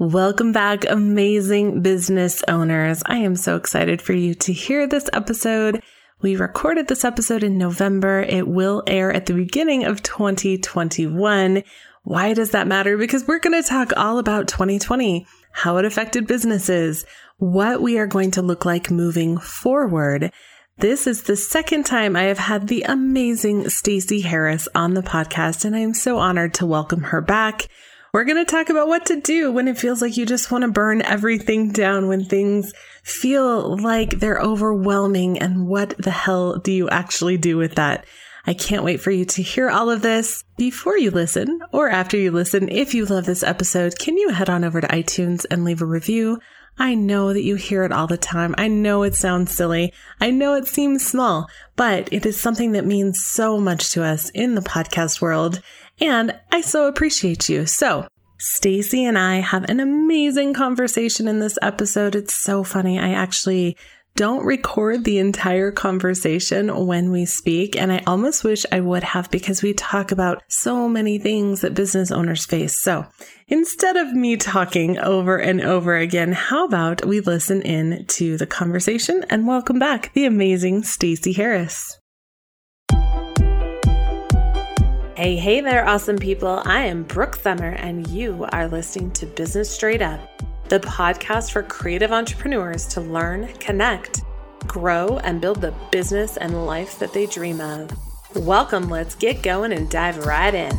Welcome back, amazing business owners. I am so excited for you to hear this episode. We recorded this episode in November. It will air at the beginning of 2021. Why does that matter? Because we're going to talk all about 2020, how it affected businesses, what we are going to look like moving forward. This is the second time I have had the amazing Stacey Harris on the podcast, and I am so honored to welcome her back. We're going to talk about what to do when it feels like you just want to burn everything down, when things feel like they're overwhelming, and what the hell do you actually do with that? I can't wait for you to hear all of this. Before you listen, or after you listen, if you love this episode, can you head on over to iTunes and leave a review? I know that you hear it all the time. I know it sounds silly. I know it seems small, but it is something that means so much to us in the podcast world and I so appreciate you. So, Stacey and I have an amazing conversation in this episode. It's so funny. I actually don't record the entire conversation when we speak. And I almost wish I would have because we talk about so many things that business owners face. So instead of me talking over and over again, how about we listen in to the conversation and welcome back the amazing Stacey Harris. Hey, hey there, awesome people. I am Brooke Summer, and you are listening to Business Straight Up, the podcast for creative entrepreneurs to learn, connect, grow, and build the business and life that they dream of. Welcome, let's get going and dive right in.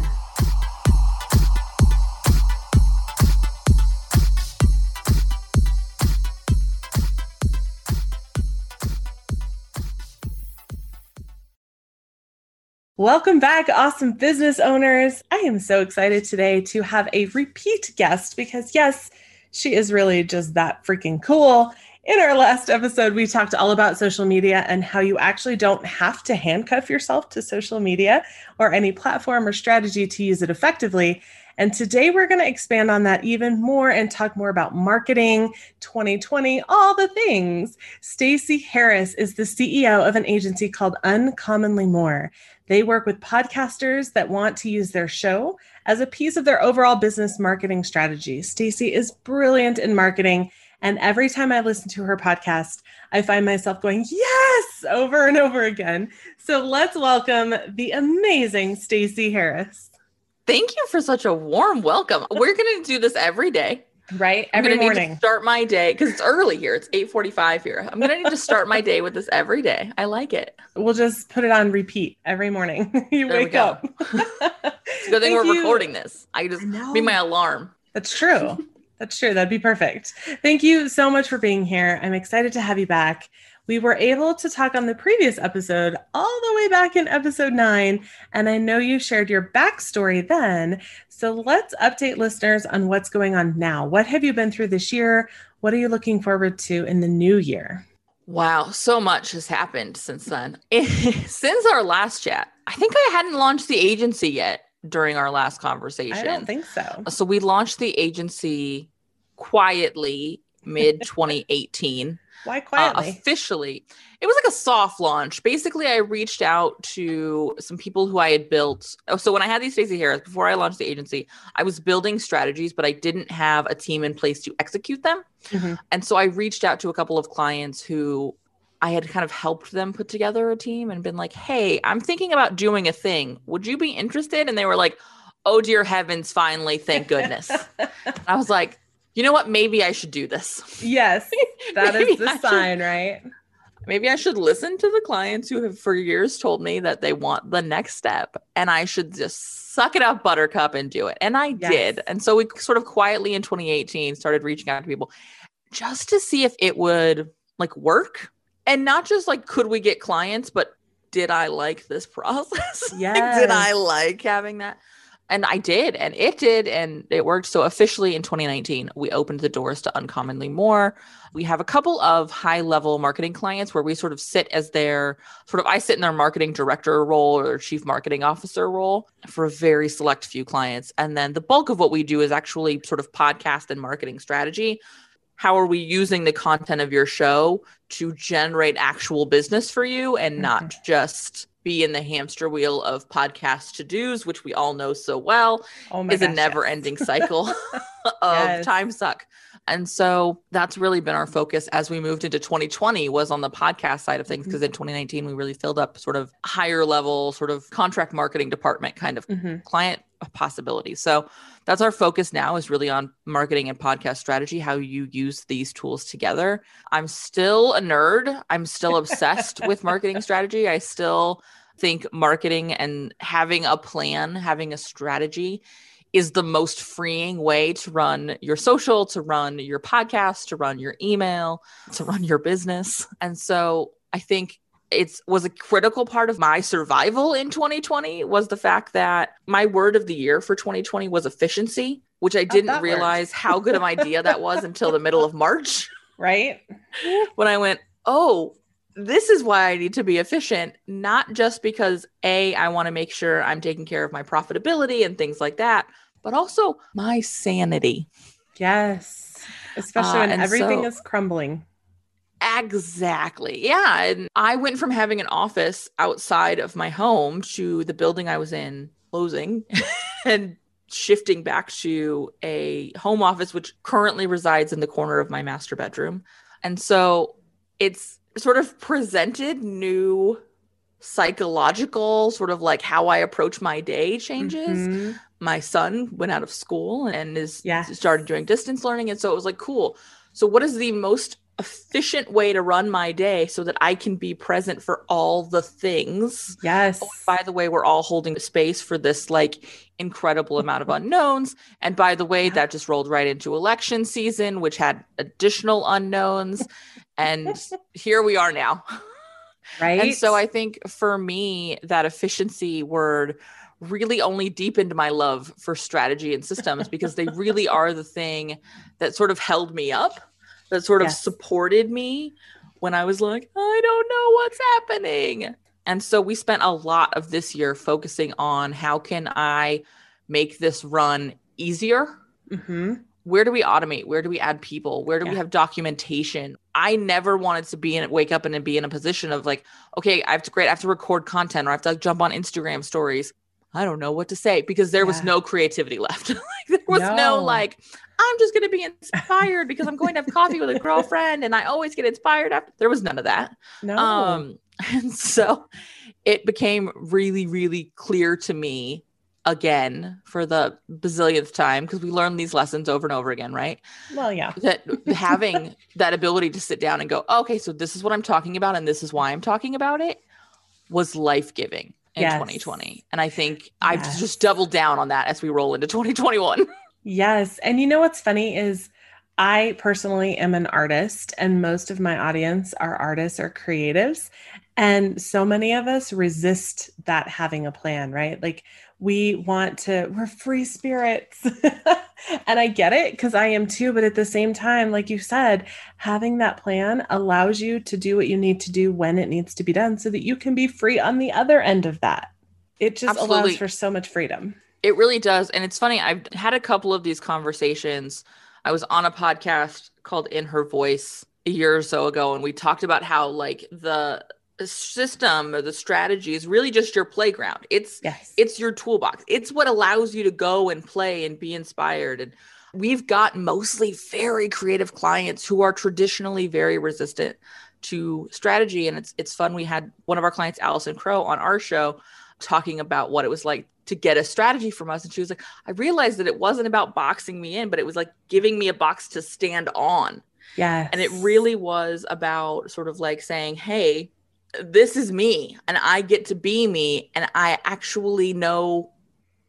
Welcome back, awesome business owners. I am so excited today to have a repeat guest because, yes, she is really just that freaking cool. In our last episode, we talked all about social media and how you actually don't have to handcuff yourself to social media or any platform or strategy to use it effectively. And today we're going to expand on that even more and talk more about marketing, 2020, all the things. Stacey Harris is the CEO of an agency called Uncommonly More. They work with podcasters that want to use their show as a piece of their overall business marketing strategy. Stacey is brilliant in marketing. And every time I listen to her podcast, I find myself going, yes, over and over again. So let's welcome the amazing Stacey Harris. Thank you for such a warm welcome. We're going to do this every day. Right. I'm Every morning. start my day because it's early here. It's 8:45 here. I'm gonna need to start my day with this every day. I like it. We'll just put it on repeat every morning. you there wake up. it's a good thing we're you. recording this. I just I be my alarm. That's true. That's true. That'd be perfect. Thank you so much for being here. I'm excited to have you back we were able to talk on the previous episode all the way back in episode nine. And I know you shared your backstory then. So let's update listeners on what's going on now. What have you been through this year? What are you looking forward to in the new year? Wow, so much has happened since then. since our last chat, I think I hadn't launched the agency yet during our last conversation. I don't think so. So we launched the agency quietly mid 2018. Why uh, quietly? Uh, officially, it was like a soft launch. Basically, I reached out to some people who I had built. Oh, so when I had these Stacey Harris before I launched the agency, I was building strategies, but I didn't have a team in place to execute them. Mm-hmm. And so I reached out to a couple of clients who I had kind of helped them put together a team and been like, "Hey, I'm thinking about doing a thing. Would you be interested?" And they were like, "Oh dear heavens, finally, thank goodness." I was like, you know what? Maybe I should do this. Yes, that is the I sign, should, right? Maybe I should listen to the clients who have for years told me that they want the next step and I should just suck it up, buttercup, and do it. And I yes. did. And so we sort of quietly in 2018 started reaching out to people just to see if it would like work and not just like could we get clients, but did I like this process? Yeah. like, did I like having that? And I did, and it did, and it worked. So officially in 2019, we opened the doors to uncommonly more. We have a couple of high level marketing clients where we sort of sit as their sort of I sit in their marketing director role or chief marketing officer role for a very select few clients, and then the bulk of what we do is actually sort of podcast and marketing strategy how are we using the content of your show to generate actual business for you and mm-hmm. not just be in the hamster wheel of podcast to dos, which we all know so well oh is gosh, a never ending yes. cycle of yes. time suck. And so that's really been our focus as we moved into 2020 was on the podcast side of things because mm-hmm. in 2019 we really filled up sort of higher level sort of contract marketing department kind of mm-hmm. client possibilities. So that's our focus now is really on marketing and podcast strategy, how you use these tools together. I'm still a nerd. I'm still obsessed with marketing strategy. I still think marketing and having a plan, having a strategy is the most freeing way to run your social, to run your podcast, to run your email, to run your business. And so I think it was a critical part of my survival in 2020 was the fact that my word of the year for 2020 was efficiency, which I oh, didn't realize how good of an idea that was until the middle of March. Right. When I went, oh, this is why I need to be efficient, not just because A, I want to make sure I'm taking care of my profitability and things like that, but also my sanity. Yes. Especially uh, when everything so, is crumbling. Exactly. Yeah. And I went from having an office outside of my home to the building I was in closing and shifting back to a home office, which currently resides in the corner of my master bedroom. And so it's sort of presented new psychological sort of like how I approach my day changes. Mm-hmm. My son went out of school and is started doing distance learning and so it was like cool. So what is the most efficient way to run my day so that I can be present for all the things. Yes. Oh, by the way, we're all holding space for this like incredible amount of unknowns. And by the way, that just rolled right into election season, which had additional unknowns. And here we are now. Right. And so I think for me, that efficiency word really only deepened my love for strategy and systems because they really are the thing that sort of held me up that sort of yes. supported me when I was like, I don't know what's happening. And so we spent a lot of this year focusing on how can I make this run easier? Mm-hmm. Where do we automate? Where do we add people? Where do yeah. we have documentation? I never wanted to be in wake up and be in a position of like, okay, I have to great, I have to record content or I have to like, jump on Instagram stories. I don't know what to say because there yeah. was no creativity left. like there was no. no like, I'm just going to be inspired because I'm going to have coffee with a girlfriend and I always get inspired after. There was none of that. No. Um, and so it became really, really clear to me again for the bazillionth time because we learn these lessons over and over again, right? Well, yeah. That having that ability to sit down and go, okay, so this is what I'm talking about and this is why I'm talking about it was life giving in yes. 2020. And I think yes. I've just doubled down on that as we roll into 2021. Yes. And you know what's funny is I personally am an artist, and most of my audience are artists or creatives. And so many of us resist that having a plan, right? Like we want to, we're free spirits. and I get it because I am too. But at the same time, like you said, having that plan allows you to do what you need to do when it needs to be done so that you can be free on the other end of that. It just Absolutely. allows for so much freedom. It really does. And it's funny, I've had a couple of these conversations. I was on a podcast called In Her Voice a year or so ago, and we talked about how, like, the system or the strategy is really just your playground. It's yes. it's your toolbox. It's what allows you to go and play and be inspired. And we've got mostly very creative clients who are traditionally very resistant to strategy. And it's it's fun. We had one of our clients, Allison Crow, on our show talking about what it was like to get a strategy from us. And she was like, I realized that it wasn't about boxing me in, but it was like giving me a box to stand on. Yeah. And it really was about sort of like saying, hey, this is me and I get to be me and I actually know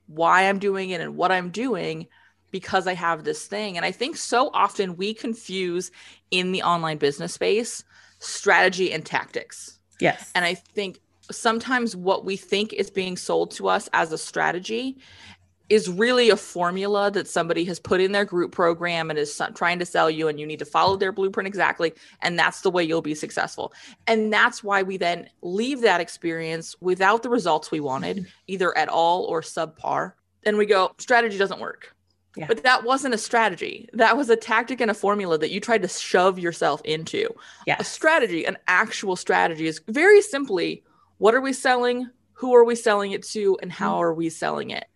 why I'm doing it and what I'm doing because I have this thing. And I think so often we confuse in the online business space strategy and tactics. Yes. And I think sometimes what we think is being sold to us as a strategy is really a formula that somebody has put in their group program and is trying to sell you and you need to follow their blueprint exactly and that's the way you'll be successful and that's why we then leave that experience without the results we wanted either at all or subpar and we go strategy doesn't work Yeah. But that wasn't a strategy. That was a tactic and a formula that you tried to shove yourself into. A strategy, an actual strategy, is very simply what are we selling? Who are we selling it to? And how mm-hmm. are we selling it?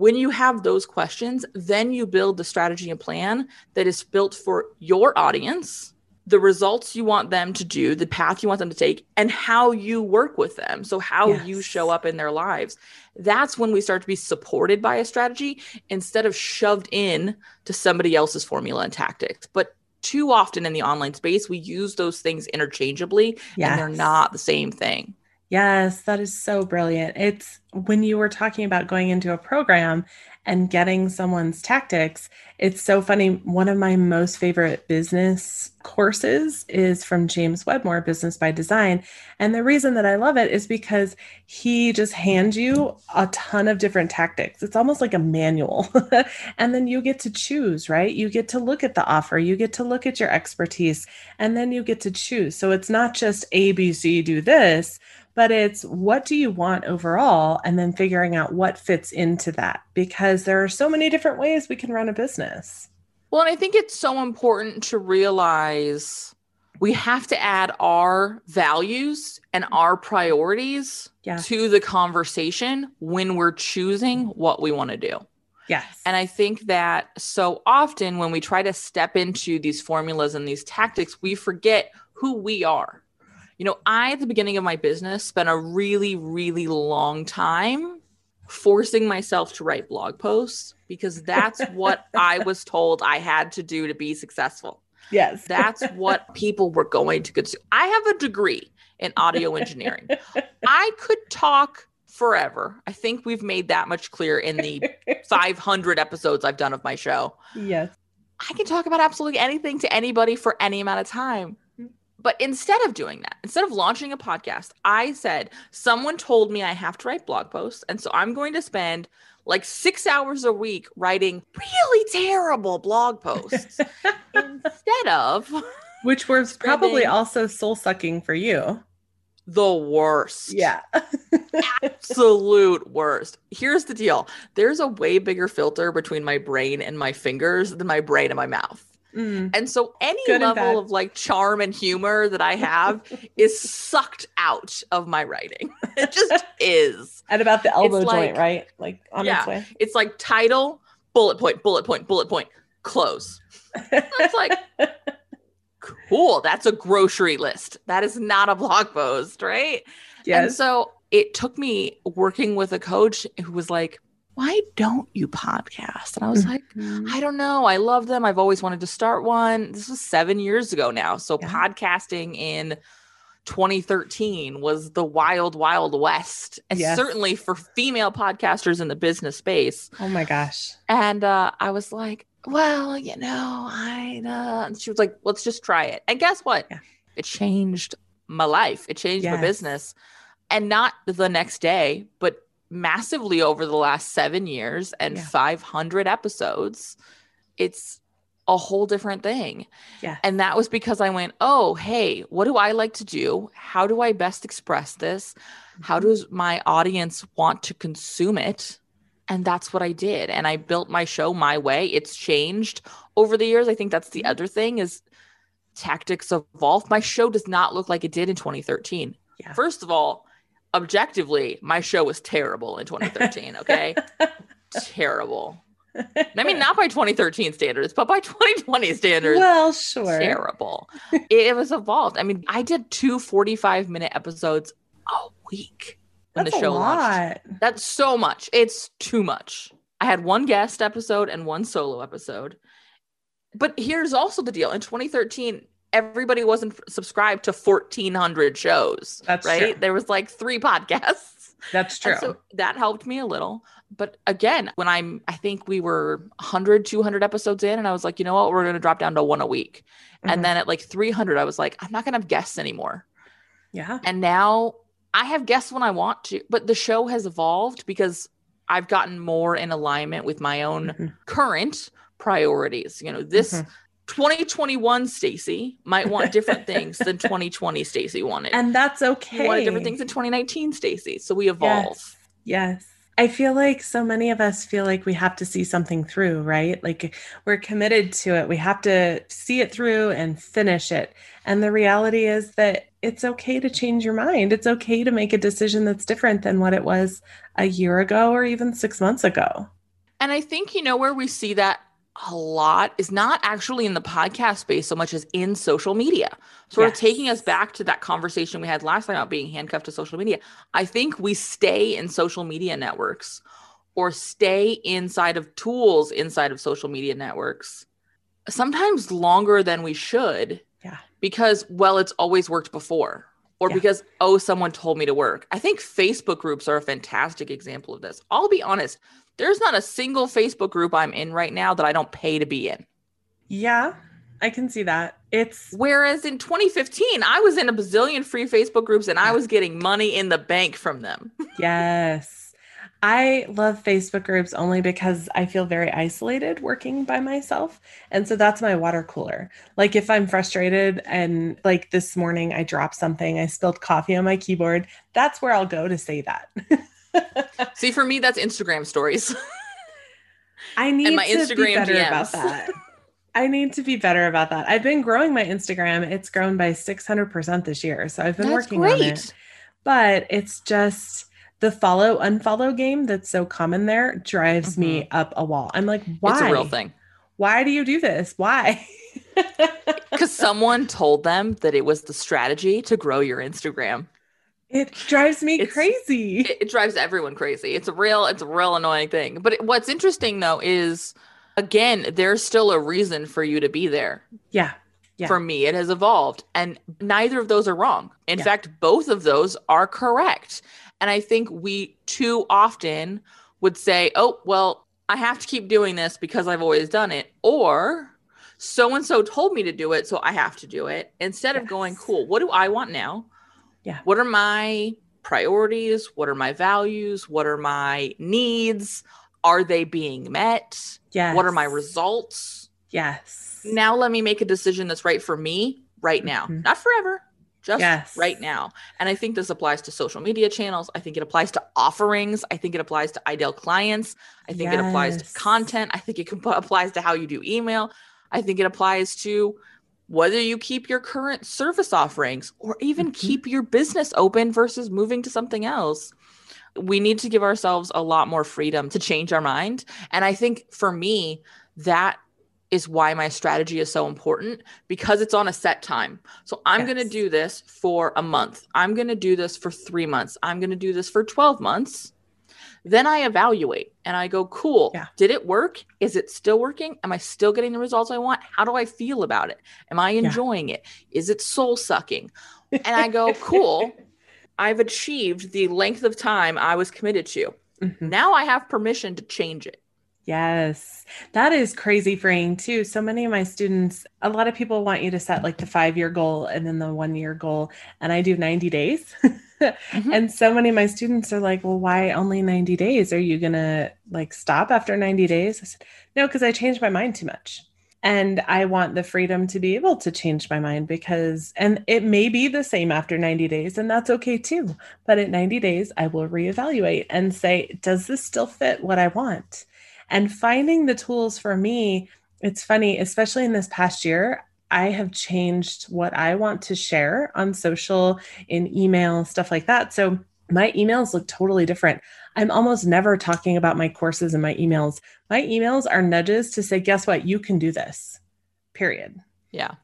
When you have those questions, then you build the strategy and plan that is built for your audience, the results you want them to do, the path you want them to take, and how you work with them. So, how you show up in their lives. That's when we start to be supported by a strategy instead of shoved in to somebody else's formula and tactics. But too often in the online space, we use those things interchangeably and they're not the same thing. Yes, that is so brilliant. It's when you were talking about going into a program and getting someone's tactics, it's so funny. One of my most favorite business courses is from James Wedmore, Business by Design. And the reason that I love it is because he just hands you a ton of different tactics. It's almost like a manual. and then you get to choose, right? You get to look at the offer, you get to look at your expertise, and then you get to choose. So it's not just ABC, do this but it's what do you want overall? And then figuring out what fits into that because there are so many different ways we can run a business. Well, and I think it's so important to realize we have to add our values and mm-hmm. our priorities yeah to the conversation when we're choosing mm-hmm. what we want to do. yes. And I think that so often when we try to step into these formulas and these tactics, we forget who we are. You know, I, at the beginning of my business, spent a really, really long time forcing myself to write blog posts because that's what I was told I had to do to be successful. yes That's what people were going to consume. I have a degree in audio engineering. I could talk forever. I think we've made that much clear in the 500 episodes I've done of my show. yes I can talk about absolutely anything to anybody for any amount of time. But instead of doing that, instead of launching a podcast, I said, someone told me I have to write blog posts. And so I'm going to spend like six hours a week writing really terrible blog posts instead of which was probably also soul sucking for you the worst. yeah absolute worst. Here's the deal there's a way bigger filter between my brain and my fingers than my brain and my mouth. Mm, And so any Good level of like charm and humor that I have is sucked out of my writing. It just is. at about the elbow like- joint right like on Yeah. its way It's like title, bullet point, bullet point, bullet point, close. It's like cool. That's a grocery list. That is not a blog post, right? Yes. And so it took me working with a coach who was like, Why don't you podcast? And I was like, Mhm. I don't know. I love them. I've always wanted to start one. This was seven years ago now. So Yeah. podcasting in 2013 was the wild, wild west. And Yes. certainly for female podcasters in the business space. oh my gosh And uh, I was like, well, you know, I, uh, and she was like, let's just try it. And guess what? Yeah. It changed my life. It changed my business. And not the next day, but massively over the last seven years and Yeah. 500 episodes. It's a whole different thing. yeah And that was because I went, oh, hey, what do I like to do? How do I best express this? How Mm-hmm. does my audience want to consume it? And that's what I did. And I built my show my way. It's changed over the years. I think that's the Mhm. other thing is tactics evolve. My show does not look like it did in 2013. Yeah. First of all, objectively, my show was terrible in 2013. Okay. terrible. I mean, not by 2013 standards, but by 2020 standards well sure terrible. it was evolved. I mean, I did two 45 minute episodes a week when that's the show a launched. That's so much. It's too much. I had one guest episode and one solo episode. But here's also the deal. In 2013, everybody wasn't subscribed to 1400 shows, That's right? true. There was like 3 podcasts. that's true And so that helped me a little. But again, when I'm, I think we were 100, 200 episodes in, and I was like, you know what? We're going to drop down to one a week. Mhm. And then at like 300, I was like, I'm not going to have guests anymore. yeah And now I have guests when I want to, but the show has evolved because I've gotten more in alignment with my own Mhm. current priorities. You know, this Mhm. 2021 Stacey might want different things than 2020 Stacey wanted. and that's okay wanted different things in 2019 Stacey. So we evolve. Yes. Yes. I feel like so many of us feel like we have to see something through, right? Like we're committed to it. We have to see it through and finish it. And the reality is that it's okay to change your mind. It's okay to make a decision that's different than what it was a year ago or even six months ago. And I think, you know, where we see that a lot is not actually in the podcast space so much as in social media. Sort yes. of taking us back to that conversation we had last time about being handcuffed to social media. I think we stay in social media networks or stay inside of tools inside of social media networks sometimes longer than we should. Yeah. Because, well, it's always worked before. Or yeah. because, oh, someone told me to work. I think Facebook groups are a fantastic example of this. I'll be honest, there's not a single Facebook group I'm in right now that I don't pay to be in. Yeah, I can see that. It's whereas in 2015, I was in a bazillion free Facebook groups and I was getting money in the bank from them. yes. I love Facebook groups only because I feel very isolated working by myself. And so that's my water cooler. Like if I'm frustrated and like this morning I dropped something, I spilled coffee on my keyboard, that's where I'll go to say that. See, for me, that's Instagram stories. I need my to Instagram be better DMs. about that. I need to be better about that. I've been growing my Instagram. It's grown by 600% this year. So I've been that's working great. on it. But it's just the follow unfollow game that's so common there drives mm-hmm. me up a wall. I'm like, why? It's a real thing. Why do you do this? Why? Because someone told them that it was the strategy to grow your Instagram. It drives me it's, crazy. It, it, drives everyone crazy. It's a real, it's a real annoying thing. But it, what's interesting though is, again, there's still a reason for you to be there. Yeah. Yeah. For me, it has evolved, and neither of those are wrong. In yeah. fact, both of those are correct. And I think we too often would say, "Oh, well, I have to keep doing this because I've always done it," or so and so told me to do it, so I have to do it. Instead yes. of going, "Cool, what do I want now?" Yeah. What are my priorities? What are my values? What are my needs? Are they being met? Yes. What are my results? Yes. Now let me make a decision that's right for me right now, mm-hmm. not forever, just yes. right now. And I think this applies to social media channels. I think it applies to offerings. I think it applies to ideal clients. I think yes. it applies to content. I think it applies to how you do email. I think it applies to whether you keep your current service offerings or even mm-hmm. keep your business open versus moving to something else. We need to give ourselves a lot more freedom to change our mind. And I think for me, that is why my strategy is so important because it's on a set time. So I'm yes. going to do this for a month. I'm going to do this for three months. I'm going to do this for 12 months. Then I evaluate and I go, cool, yeah. did it work? Is it still working? Am I still getting the results I want? How do I feel about it? Am I enjoying yeah. it? Is it soul sucking? And I go, cool, I've achieved the length of time I was committed to. Mm-hmm. Now I have permission to change it. Yes, that is crazy freeing too. So many of my students, a lot of people want you to set like the five year goal and then the one year goal. And I do 90 days. mm-hmm. And so many of my students are like, well, why only 90 days? Are you going to like stop after 90 days? I said, no, because I changed my mind too much. And I want the freedom to be able to change my mind because, and it may be the same after 90 days, and that's okay too. But at 90 days, I will reevaluate and say, does this still fit what I want? And finding the tools for me, it's funny, especially in this past year, I have changed what I want to share on social, in email, stuff like that. So my emails look totally different. I'm almost never talking about my courses in my emails. My emails are nudges to say, guess what? You can do this, period. Yeah.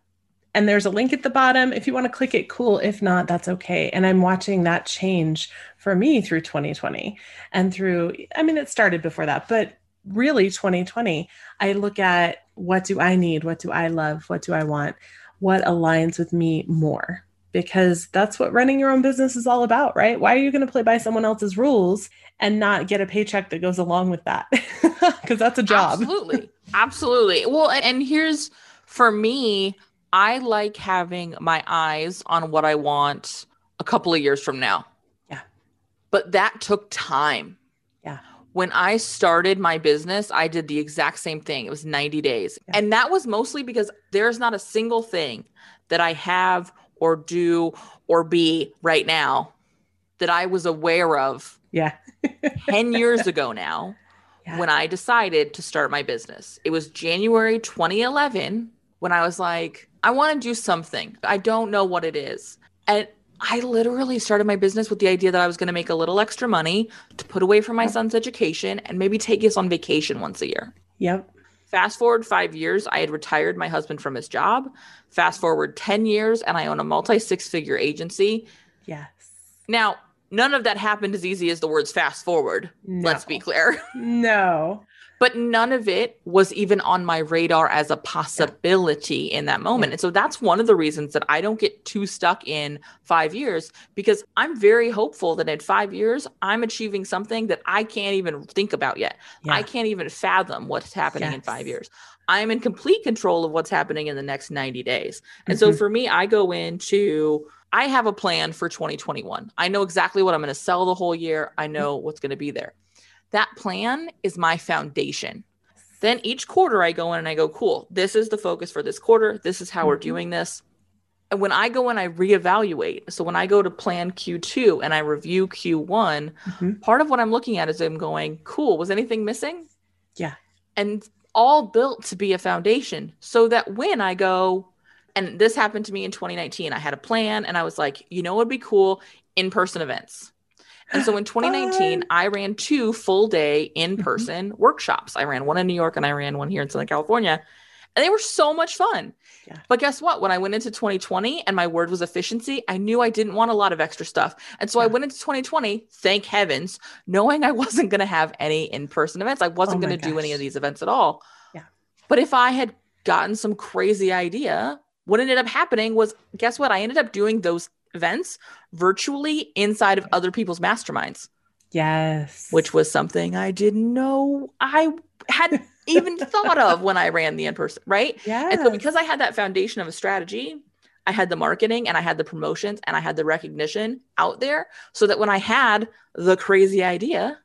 And there's a link at the bottom. If you want to click it, cool. If not, that's okay. And I'm watching that change for me through 2020 and through, I mean, it started before that, but really 2020 i look at what do i need? What do i love? What do i want? What aligns with me more? Because that's what running your own business is all about right? Why are you going to play by someone else's rules and not get a paycheck that goes along with that? Because that's a job. Absolutely. Absolutely. Well and here's for me i like having my eyes on what i want a couple of years from now. Yeah. But that took time when I started my business, I did the exact same thing. It was 90 days. Yeah. And that was mostly because there's not a single thing that I have or do or be right now that I was aware of Yeah. 10 years ago now Yeah. when I decided to start my business. It was January 2011 when I was like, I want to do something. I don't know what it is. And I literally started my business with the idea that I was going to make a little extra money to put away for my son's education and maybe take us on vacation once a year. Yep. Fast forward five years, I had retired my husband from his job. Fast forward 10 years, and I own a multi six figure agency. Yes. Now, none of that happened as easy as the words fast forward. Let's be clear. No. But none of it was even on my radar as a possibility in that moment. Yeah. And so that's one of the reasons that I don't get too stuck in five years because I'm very hopeful that in five years, I'm achieving something that I can't even think about yet. I can't even fathom what's happening in five years. I'm in complete control of what's happening in the next 90 days. And so Mhm. for me, I go into I have a plan for 2021. I know exactly what I'm going to sell the whole year. I know what's going to be there. That plan is my foundation. Then each quarter I go in and I go, cool, this is the focus for this quarter. This is how we're Mhm. doing this. And when I go and I reevaluate, so when I go to plan Q2 and I review Q1, Mhm. part of what I'm looking at is I'm going, cool, was anything missing? Yeah. And all built to be a foundation so that when I go, and this happened to me in 2019, I had a plan and I was like, you know what would be cool? In person events. And so in 2019, Fun. I ran two full day in person mm-hmm. workshops. I ran one in New York and I ran one here in Southern California. And they were so much fun. Yeah. But guess what? When I went into 2020 and my word was efficiency, I knew I didn't want a lot of extra stuff. And so I went into 2020, thank heavens, knowing I wasn't going to have any in person events. I wasn't Oh going to do any of these events at all. Yeah. But if I had gotten some crazy idea, what ended up happening was guess what? I ended up doing those events virtually inside of other people's masterminds, Yes. which was something I didn't know I had even thought of when I ran the in person, right? yeah. And so because I had that foundation of a strategy, I had the marketing and I had the promotions and I had the recognition out there so that when I had the crazy idea,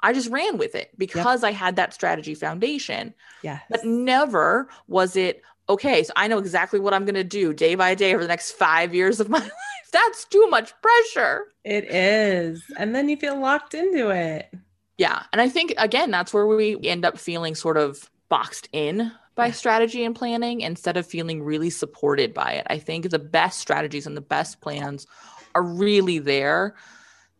I just ran with it because I had that strategy foundation. Yeah. But never was it, okay, so I know exactly what I'm going to do day by day over the next five years of my life. That's too much pressure. it is. And then you feel locked into it. Yeah. And I think, again, that's where we end up feeling sort of boxed in by strategy and planning instead of feeling really supported by it. I think the best strategies and the best plans are really there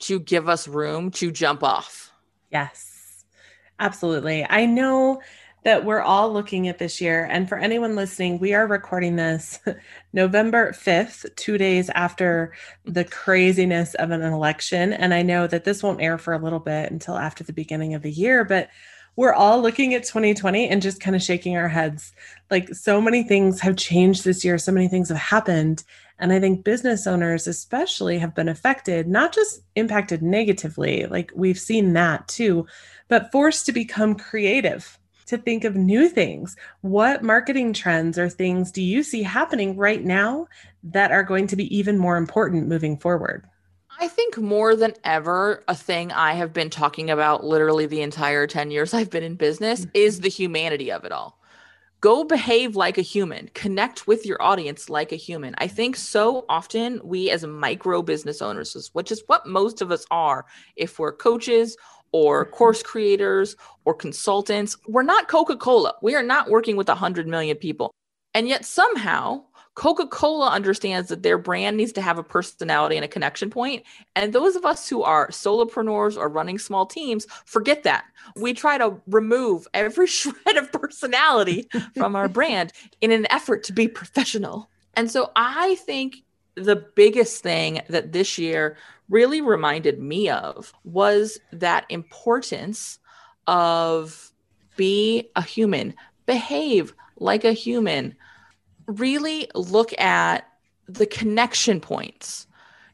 to give us room to jump off. Yes, absolutely. I know that we're all looking at this year. And for anyone listening, we are recording this November 5th, two days after the craziness of an election. And I know that this won't air for a little bit until after the beginning of the year, but we're all looking at 2020 and just kind of shaking our heads. Like so many things have changed this year, so many things have happened. And I think business owners, especially, have been affected, not just impacted negatively, like we've seen that too, but forced to become creative, to think of new things. What marketing trends or things do you see happening right now that are going to be even more important moving forward? I think more than ever, a thing I have been talking about literally the entire 10 years I've been in business mm-hmm. is the humanity of it all. Go behave like a human, connect with your audience like a human. I think so often we, as micro business owners, which is what most of us are, if we're coaches or course creators or consultants, we're not Coca Cola. We are not working with 100 million people. And yet somehow, Coca Cola understands that their brand needs to have a personality and a connection point. And those of us who are solopreneurs or running small teams forget that. We try to remove every shred of personality from our brand in an effort to be professional. And so I think the biggest thing that this year really reminded me of was that importance of be a human, behave like a human really look at the connection points.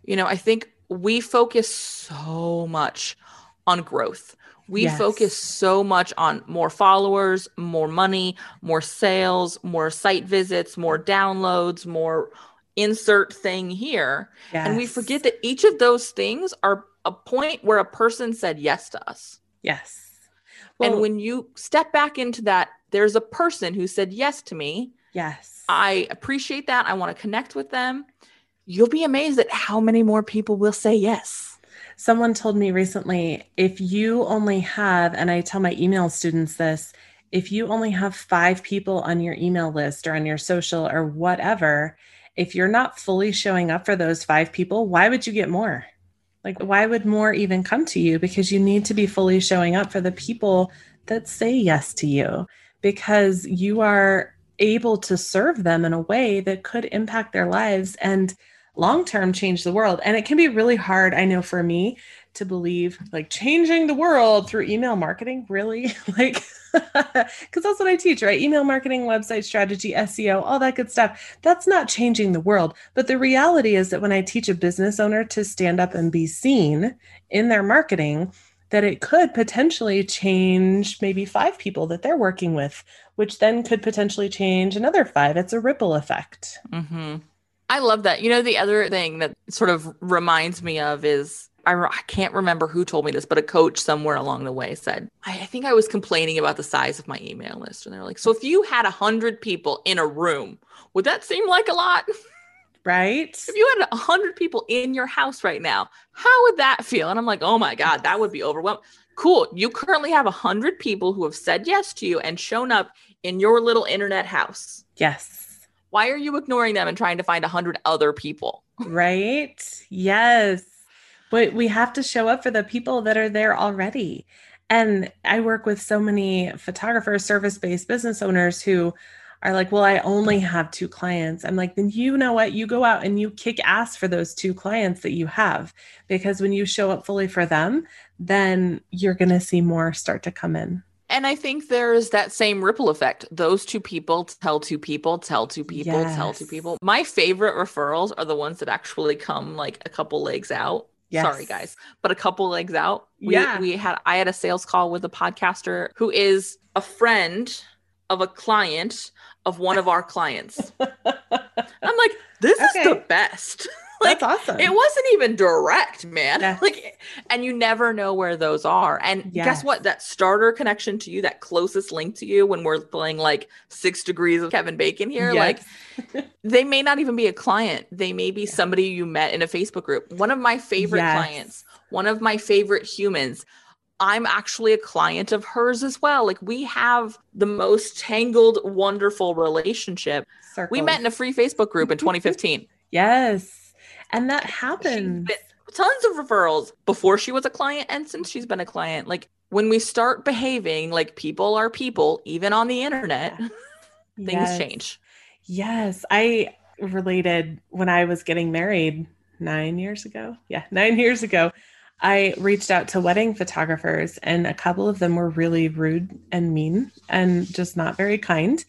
You know, I think we focus so much on growth. We Yes. focus so much on more followers, more money, more sales, more site visits, more downloads, more insert thing here. And we forget that each of those things are a point where a person said yes to us. Yes. and when you step back into that, there's a person who said yes to me. yes. I appreciate that. I want to connect with them. You'll be amazed at how many more people will say yes. Someone told me recently if you only have, and I tell my email students this, if you only have five people on your email list or on your social or whatever, if you're not fully showing up for those five people, why would you get more? Like, why would more even come to you? Because you need to be fully showing up for the people that say yes to you because you are able to serve them in a way that could impact their lives and long term change the world. And it can be really hard, I know, for me to believe like changing the world through email marketing. Really? like, because that's what I teach, right? Email marketing, website strategy, SEO, all that good stuff. That's not changing the world. But the reality is that when I teach a business owner to stand up and be seen in their marketing, that it could potentially change maybe five people that they're working with, which then could potentially change another five. It's a ripple effect. Mm-hmm. I love that. You know, the other thing that sort of reminds me of is I, I can't remember who told me this, but a coach somewhere along the way said, I, I think I was complaining about the size of my email list. And they're like, So if you had a 100 people in a room, would that seem like a lot? Right. If you had a 100 people in your house right now, how would that feel? And I'm like, Oh my God, that would be overwhelming. Cool. You currently have a 100 people who have said yes to you and shown up in your little internet house. Yes. Why are you ignoring them and trying to find a 100 other people? Right. Yes. But we have to show up for the people that are there already. And I work with so many photographers, service based business owners who are like, well, I only have two clients. I'm like, then you know what? You go out and you kick ass for those two clients that you have. Because when you show up fully for them, then you're going to see more start to come in. And I think there's that same ripple effect. Those two people tell two people, tell two people, yes. tell two people. My favorite referrals are the ones that actually come like a couple legs out. Yes. Sorry, guys, but a couple legs out. We, yeah. we had I had a sales call with a podcaster who is a friend of a client of one of our clients. I'm like, this okay. is the best. like, That's awesome. It wasn't even direct, man. Yeah. Like, and you never know where those are. And yes. guess what? That starter connection to you, that closest link to you, when we're playing like six degrees of Kevin Bacon here, yes. like they may not even be a client. They may be somebody you met in a Facebook group. One of my favorite yes. clients, one of my favorite humans. I'm actually a client of hers as well. Like we have the most tangled, wonderful relationship. Circles. We met in a free Facebook group in 2015. yes. And that happens. Tons of referrals before she was a client and since she's been a client. Like when we start behaving like people are people, even on the internet, things change. Yes. I related when I was getting married nine years ago. Yeah, nine years ago. I reached out to wedding photographers, and a couple of them were really rude and mean and just not very kind.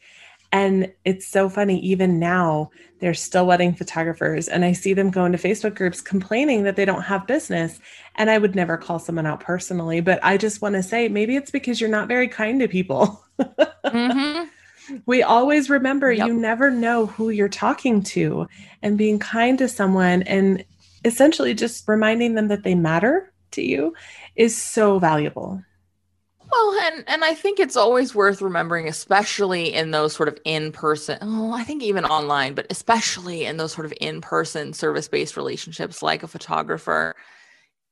And it's so funny, even now, they're still wedding photographers. And I see them go into Facebook groups complaining that they don't have business. And I would never call someone out personally, but I just want to say maybe it's because you're not very kind to people. mm-hmm. We always remember yep. you never know who you're talking to, and being kind to someone and essentially just reminding them that they matter to you is so valuable. Well, and and I think it's always worth remembering, especially in those sort of in-person. Oh, I think even online, but especially in those sort of in-person service-based relationships, like a photographer,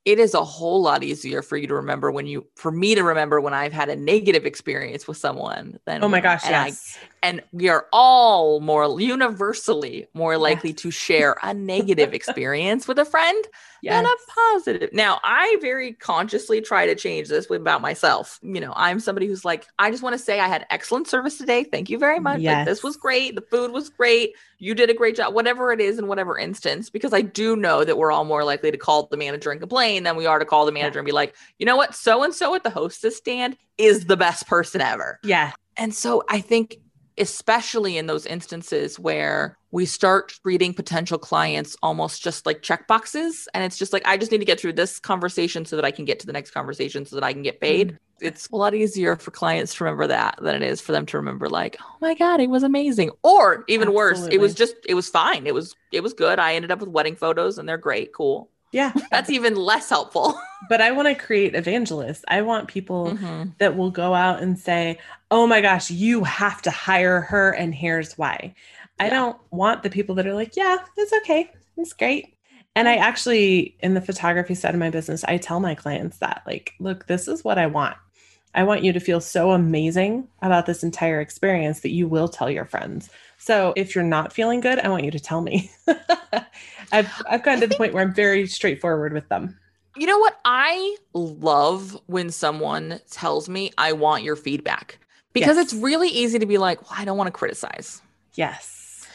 it is a whole lot easier for you to remember when you for me to remember when I've had a negative experience with someone than Oh my gosh, and yes. I, and we are all more universally more likely yes. to share a negative experience with a friend yes. than a positive. Now, I very consciously try to change this about myself. You know, I'm somebody who's like, I just want to say I had excellent service today. Thank you very much. Yes. Like, this was great. The food was great. You did a great job, whatever it is in whatever instance, because I do know that we're all more likely to call the manager and complain than we are to call the manager yeah. and be like, you know what? So and so at the hostess stand is the best person ever. Yeah. And so I think especially in those instances where we start treating potential clients almost just like check boxes. And it's just like i just need to get through this conversation so that i can get to the next conversation so that i can get paid. Mm-hmm. it's a lot easier for clients to remember that than it is for them to remember like oh my god it was amazing. Or even Absolutely. worse it was just it was fine. It was it was good. I ended up with wedding photos and they're great. Cool yeah. That's even less helpful. but I want to create evangelists. I want people mm-hmm. that will go out and say, oh my gosh, you have to hire her, and here's why. Yeah. I don't want the people that are like, yeah, that's okay. It's great. And I actually, in the photography side of my business, I tell my clients that, like, look, this is what I want. I want you to feel so amazing about this entire experience that you will tell your friends. So if you're not feeling good, I want you to tell me. I've I've gotten to the point where I'm very straightforward with them. You know what? I love when someone tells me I want your feedback because yes. it's really easy to be like, well, I don't want to criticize. Yes.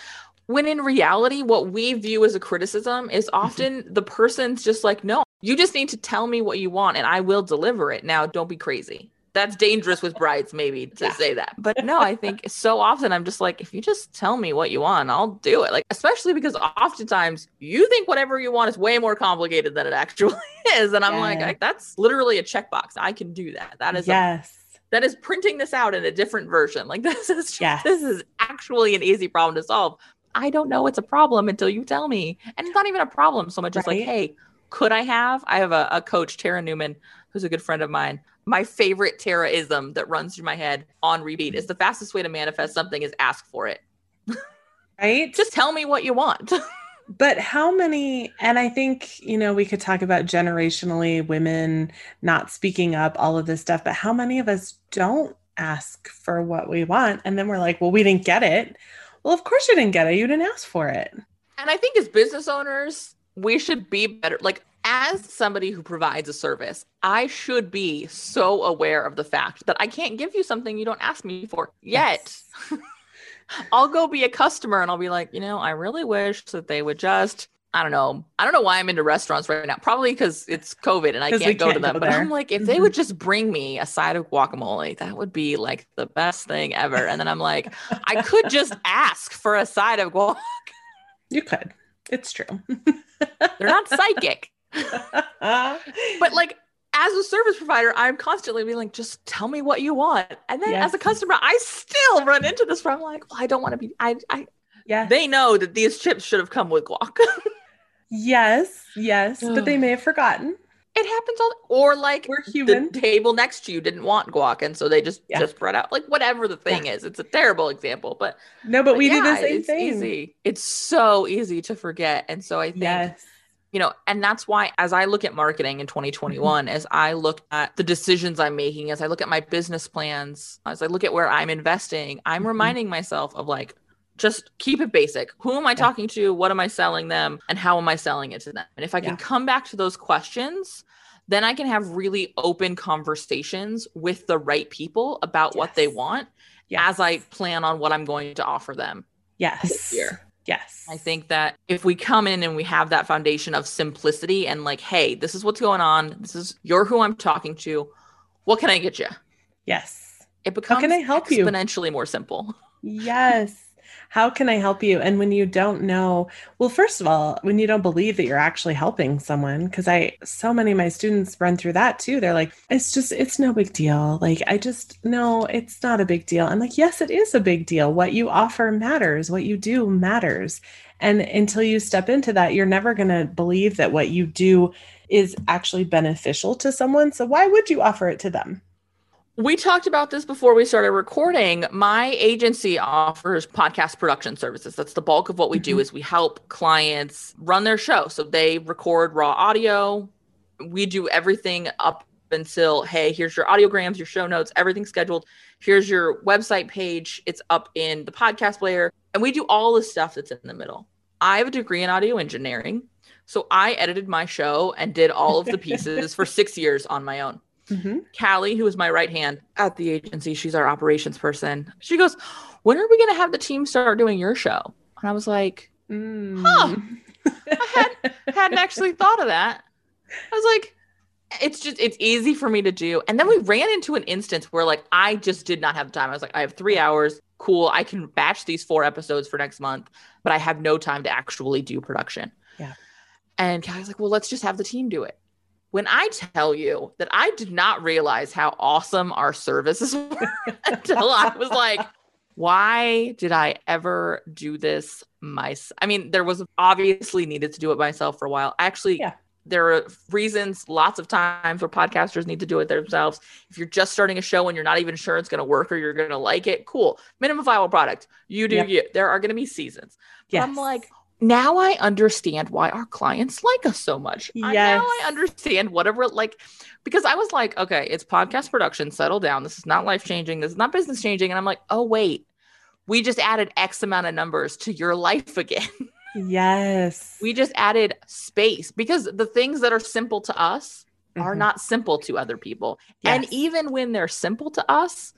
When in reality, what we view as a criticism is mm-hmm. often the person's just like, no, you just need to tell me what you want and I will deliver it. Now, don't be crazy that's dangerous with brides maybe to yeah. say that. But no i think so often i'm just like if you just tell me what you want i'll do it. Like especially because oftentimes you think whatever you want is way more complicated than it actually is. And i'm yeah. like I, that's literally a checkbox. I can do that. That is yes. a, that is printing this out in a different version. Like this is just, yes. this is actually an easy problem to solve. I don't know it's a problem until you tell me. And it's not even a problem so much right? as like hey could i have? I have a, a coach tara newman who's a good friend of mine my favorite Taraism that runs through my head on repeat is the fastest way to manifest something is ask for it. Right? Just tell me what you want. but how many and I think, you know, we could talk about generationally women not speaking up, all of this stuff, but how many of us don't ask for what we want and then we're like, "Well, we didn't get it." Well, of course you didn't get it. You didn't ask for it. And I think as business owners, we should be better. Like as somebody who provides a service, I should be so aware of the fact that I can't give you something you don't ask me for yet. Yes. I'll go be a customer and I'll be like, you know, I really wish that they would just I don't know. I don't know why I'm into restaurants right now. Probably because it's COVID and I can't, can't, go to them. Go but I'm like, if mm-hmm. they would just bring me a side of guacamole, that would be like the best thing ever. And then I'm like, I could just ask for a side of guac. You could. It's true. They're not psychic. but like as a service provider, I'm constantly being like, just tell me what you want. And then yes. as a customer, I still run into this where I'm like, well, I don't want to be, I, I, yeah. They know that these chips should have come with guac. yes, yes, but they may have forgotten. It happens all, or like We're human. the table next to you didn't want guac, and so they just yeah. just brought out like whatever the thing yeah. is. It's a terrible example, but no, but, but we yeah, do the same it's thing. Easy. It's so easy to forget, and so I think yes you know, and that's why as I look at marketing in 2021, mm-hmm. as I look at the decisions I'm making, as I look at my business plans, as I look at where I'm investing, I'm mm-hmm. reminding myself of like, just keep it basic. Who am I yeah. talking to? What am I selling them? And how am I selling it to them? And if I can yeah. come back to those questions, then I can have really open conversations with the right people about yes. what they want yes. as I plan on what I'm going to offer them. Yes. Here. Yes. I think that if we come in and we have that foundation of simplicity and like, hey, this is what's going on. This is you're who I'm talking to. What can I get you? Yes. It becomes How can I help exponentially you? exponentially more simple. Yes how can I help you? And when you don't know, well, first of all, when you don't believe that you're actually helping someone, because I, so many of my students run through that too. They're like, it's just, it's no big deal. Like, I just, no, it's not a big deal. I'm like, yes, it is a big deal. What you offer matters, what you do matters. And until you step into that, you're never going to believe that what you do is actually beneficial to someone. So why would you offer it to them? We talked about this before we started recording. My agency offers podcast production services. That's the bulk of what we mm-hmm. do is we help clients run their show. So they record raw audio. We do everything up until hey, here's your audiograms, your show notes, everything scheduled. Here's your website page. It's up in the podcast player. And we do all the stuff that's in the middle. I have a degree in audio engineering. So I edited my show and did all of the pieces for 6 years on my own. Mm-hmm. Callie, who is my right hand at the agency, she's our operations person. She goes, When are we going to have the team start doing your show? And I was like, mm. Huh. I had, hadn't actually thought of that. I was like, it's just it's easy for me to do and then we ran into an instance where like i just did not have the time i was like i have three hours cool i can batch these four episodes for next month but i have no time to actually do production yeah and Callie's like well let's just have the team do it when I tell you that I did not realize how awesome our services were until I was like, why did I ever do this myself? I mean, there was obviously needed to do it myself for a while. Actually, yeah. there are reasons, lots of times where podcasters need to do it themselves. If you're just starting a show and you're not even sure it's going to work or you're going to like it, cool. Minimum viable product. You do yep. you. There are going to be seasons. Yes. I'm like, now I understand why our clients like us so much. I, now I understand whatever like because I was like, okay, it's podcast production, settle down. This is not life changing. This is not business changing. And I'm like, oh wait, we just added X amount of numbers to your life again. Yes. we just added space because the things that are simple to us are Mhm. not simple to other people. And even when they're simple to us,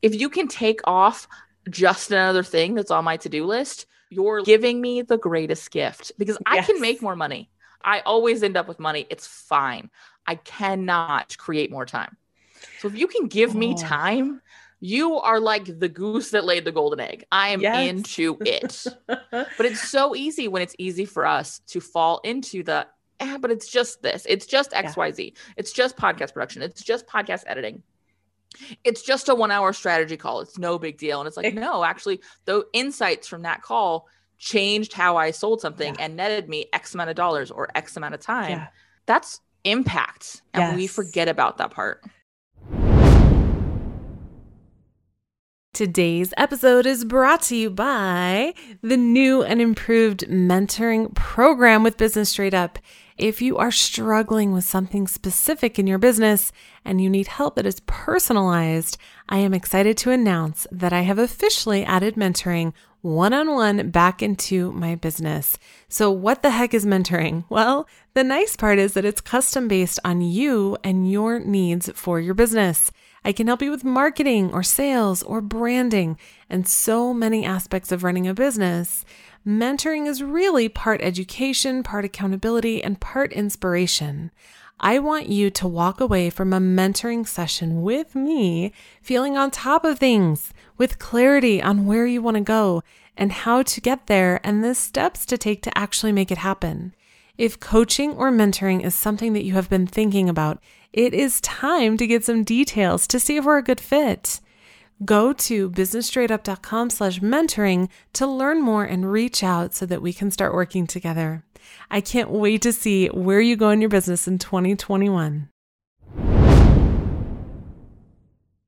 if you can take off just another thing that's on my to do list, you're giving me the greatest gift because I can make more money. I always end up with money. It's fine. I cannot create more time. So if you can give me Oh. time, you are like the goose that laid the golden egg. I am Yes. into it. but it's so easy when it's easy for us to fall into the eh, but it's just this. It's just Yeah. XYZ. It's just podcast production. It's just podcast editing. It's just a one hour strategy call. It's no big deal. And it's like, no, actually, the insights from that call changed how I sold something Yeah. and netted me X amount of dollars or X amount of time. Yeah. That's impact. And we forget about that part. Today's episode is brought to you by the new and improved mentoring program with Business Straight Up. If you are struggling with something specific in your business and you need help that is personalized, I am excited to announce that I have officially added mentoring one on one back into my business. So, what the heck is mentoring? Well, the nice part is that it's custom based on you and your needs for your business. I can help you with marketing or sales or branding and so many aspects of running a business. Mentoring is really part education, part accountability, and part inspiration. I want you to walk away from a mentoring session with me feeling on top of things, with clarity on where you want to go and how to get there and the steps to take to actually make it happen. If coaching or mentoring is something that you have been thinking about, it is time to get some details to see if we're a good fit. Go to businessstraightup.com slash mentoring to learn more and reach out so that we can start working together. I can't wait to see where you go in your business in 2021.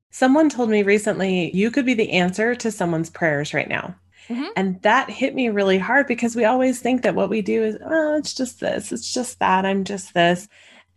Someone told me recently, you could be the answer to someone's prayers right now. Mhm. And that hit me really hard because we always think that what we do is, oh, it's just this, it's just that, I'm just this.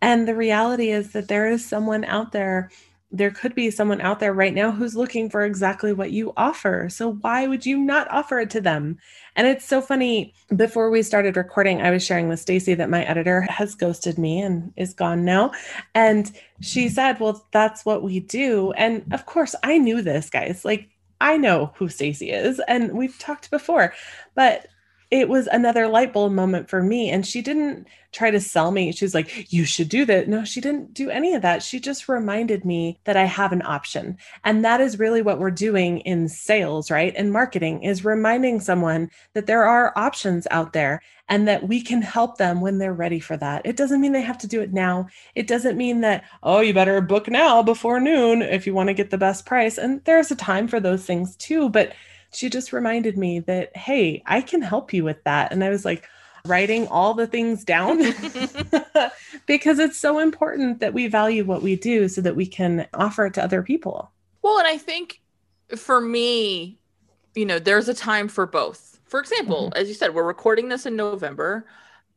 And the reality is that there is someone out there, there could be someone out there right now who's looking for exactly what you offer. So why would you not offer it to them? And it's so funny. Before we started recording, I was sharing with Stacey that my editor has ghosted me and is gone now. And she said, Well, that's what we do. And of course, I knew this, guys. Like, I know who Stacey is, and we've talked before, but it was another light bulb moment for me. And she didn't try to sell me. She was like, you should do that. No, she didn't do any of that. She just reminded me that I have an option. And that is really what we're doing in sales, right? And marketing is reminding someone that there are options out there and that we can help them when they're ready for that. It doesn't mean they have to do it now. It doesn't mean that, oh, you better book now before noon if you want to get the best price. And there's a time for those things too. But she just reminded me that, hey, I can help you with that. And I was like, writing all the things down because it's so important that we value what we do so that we can offer it to other people. Well, and I think for me, you know, there's a time for both. For example, mm-hmm. as you said, we're recording this in November.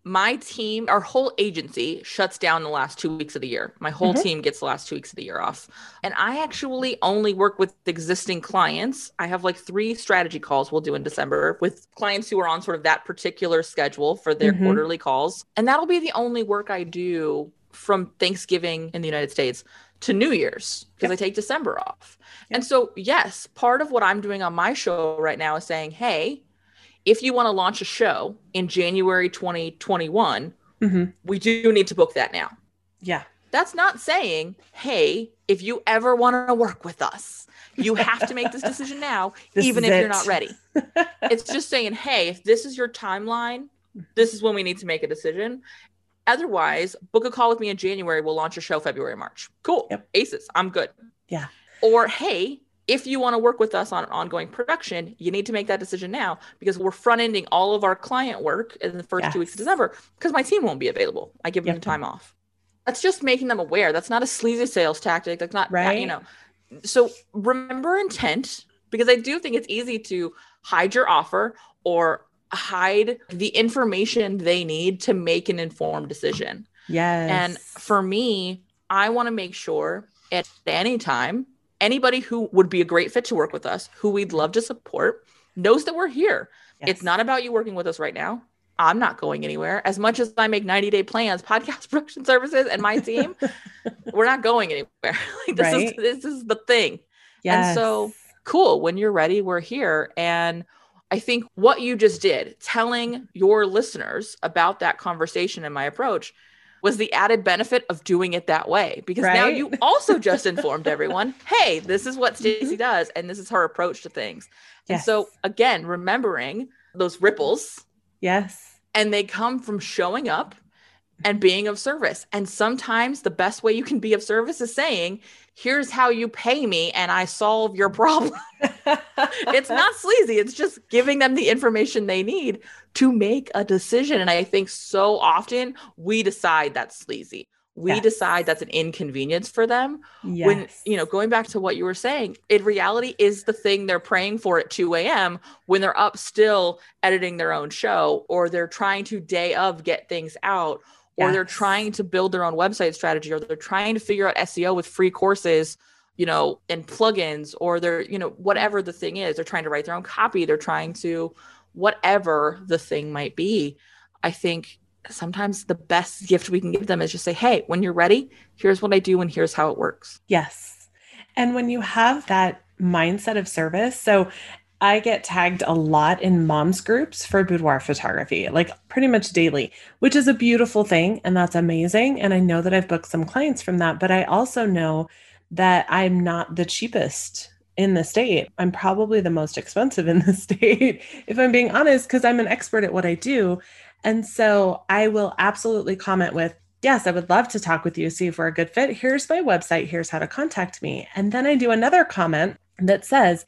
My team, our whole agency shuts down the last two weeks of the year. My whole Mhm. team gets the last two weeks of the year off. And I actually only work with existing clients. I have like three strategy calls we'll do in December with clients who are on sort of that particular schedule for their Mhm. quarterly calls. And that'll be the only work I do from Thanksgiving in the United States to New Year's because Yep. I take December off. Yep. And so, yes, part of what I'm doing on my show right now is saying, hey, if you want to launch a show in January 2021, Mhm. we do need to book that now. Yeah. That's not saying, hey, if you ever want to work with us, you have to make this decision now, This even if you're not ready. it's just saying, hey, if this is your timeline, this is when we need to make a decision. Otherwise, book a call with me in January. We'll launch a show February, March. Cool. Yep. Aces. I'm good. Yeah. Or, hey, if you want to work with us on an ongoing production, you need to make that decision now because we're front ending all of our client work in the first two weeks of December because my team won't be available. I give them time off. That's just making them aware. That's not a sleazy sales tactic. That's not, Right. you know. So remember intent because I do think it's easy to hide your offer or hide the information they need to make an informed decision. Yes. And for me, I want to make sure at any time anybody who would be a great fit to work with us, who we'd love to support, knows that we're here. Yes. It's not about you working with us right now. I'm not going anywhere. As much as I make 90 day plans, podcast production services, and my team, we're not going anywhere. like this Right. is this is the thing. yes. And so cool. When you're ready, we're here. And I think what you just did, telling your listeners about that conversation and my approach, was the added benefit of doing it that way. Because now you also just informed everyone, hey, this is what mm-hmm. Stacey does, and this is her approach to things. And so again, remembering those ripples, yes. and they come from showing up and being of service. And sometimes the best way you can be of service is saying, here's how you pay me and I solve your mm. problem. it's not sleazy. It's just giving them the information they need to make a decision. And I think so often we decide that's sleazy. We Yes. decide that's an inconvenience for them. yes. When, you know, going back to what you were saying, in reality is the thing they're praying for at 2 a.m. when they're up still editing their own show, or they're trying to day of get things out, or they're trying to build their own website strategy, or they're trying to figure out SEO with free courses you know, and plugins or they're, you know, whatever the thing is, they're trying to write their own copy, they're trying to whatever the thing might be. I think sometimes the best gift we can give them is just say, "Hey, when you're ready, here's what I do and here's how it works." Yes. And when you have that mindset of service, so I get tagged a lot in moms groups for boudoir photography, like pretty much daily, which is a beautiful thing. And that's amazing. And I know that I've booked some clients from that, but I also know that I'm not the cheapest in the state. I'm probably the most expensive in the state, if I'm being honest, because I'm an expert at what I do. And so I will absolutely comment with, Yes, I would love to talk with you, see if we're a good fit. Here's my website. Here's how to contact me. And then I do another comment that says,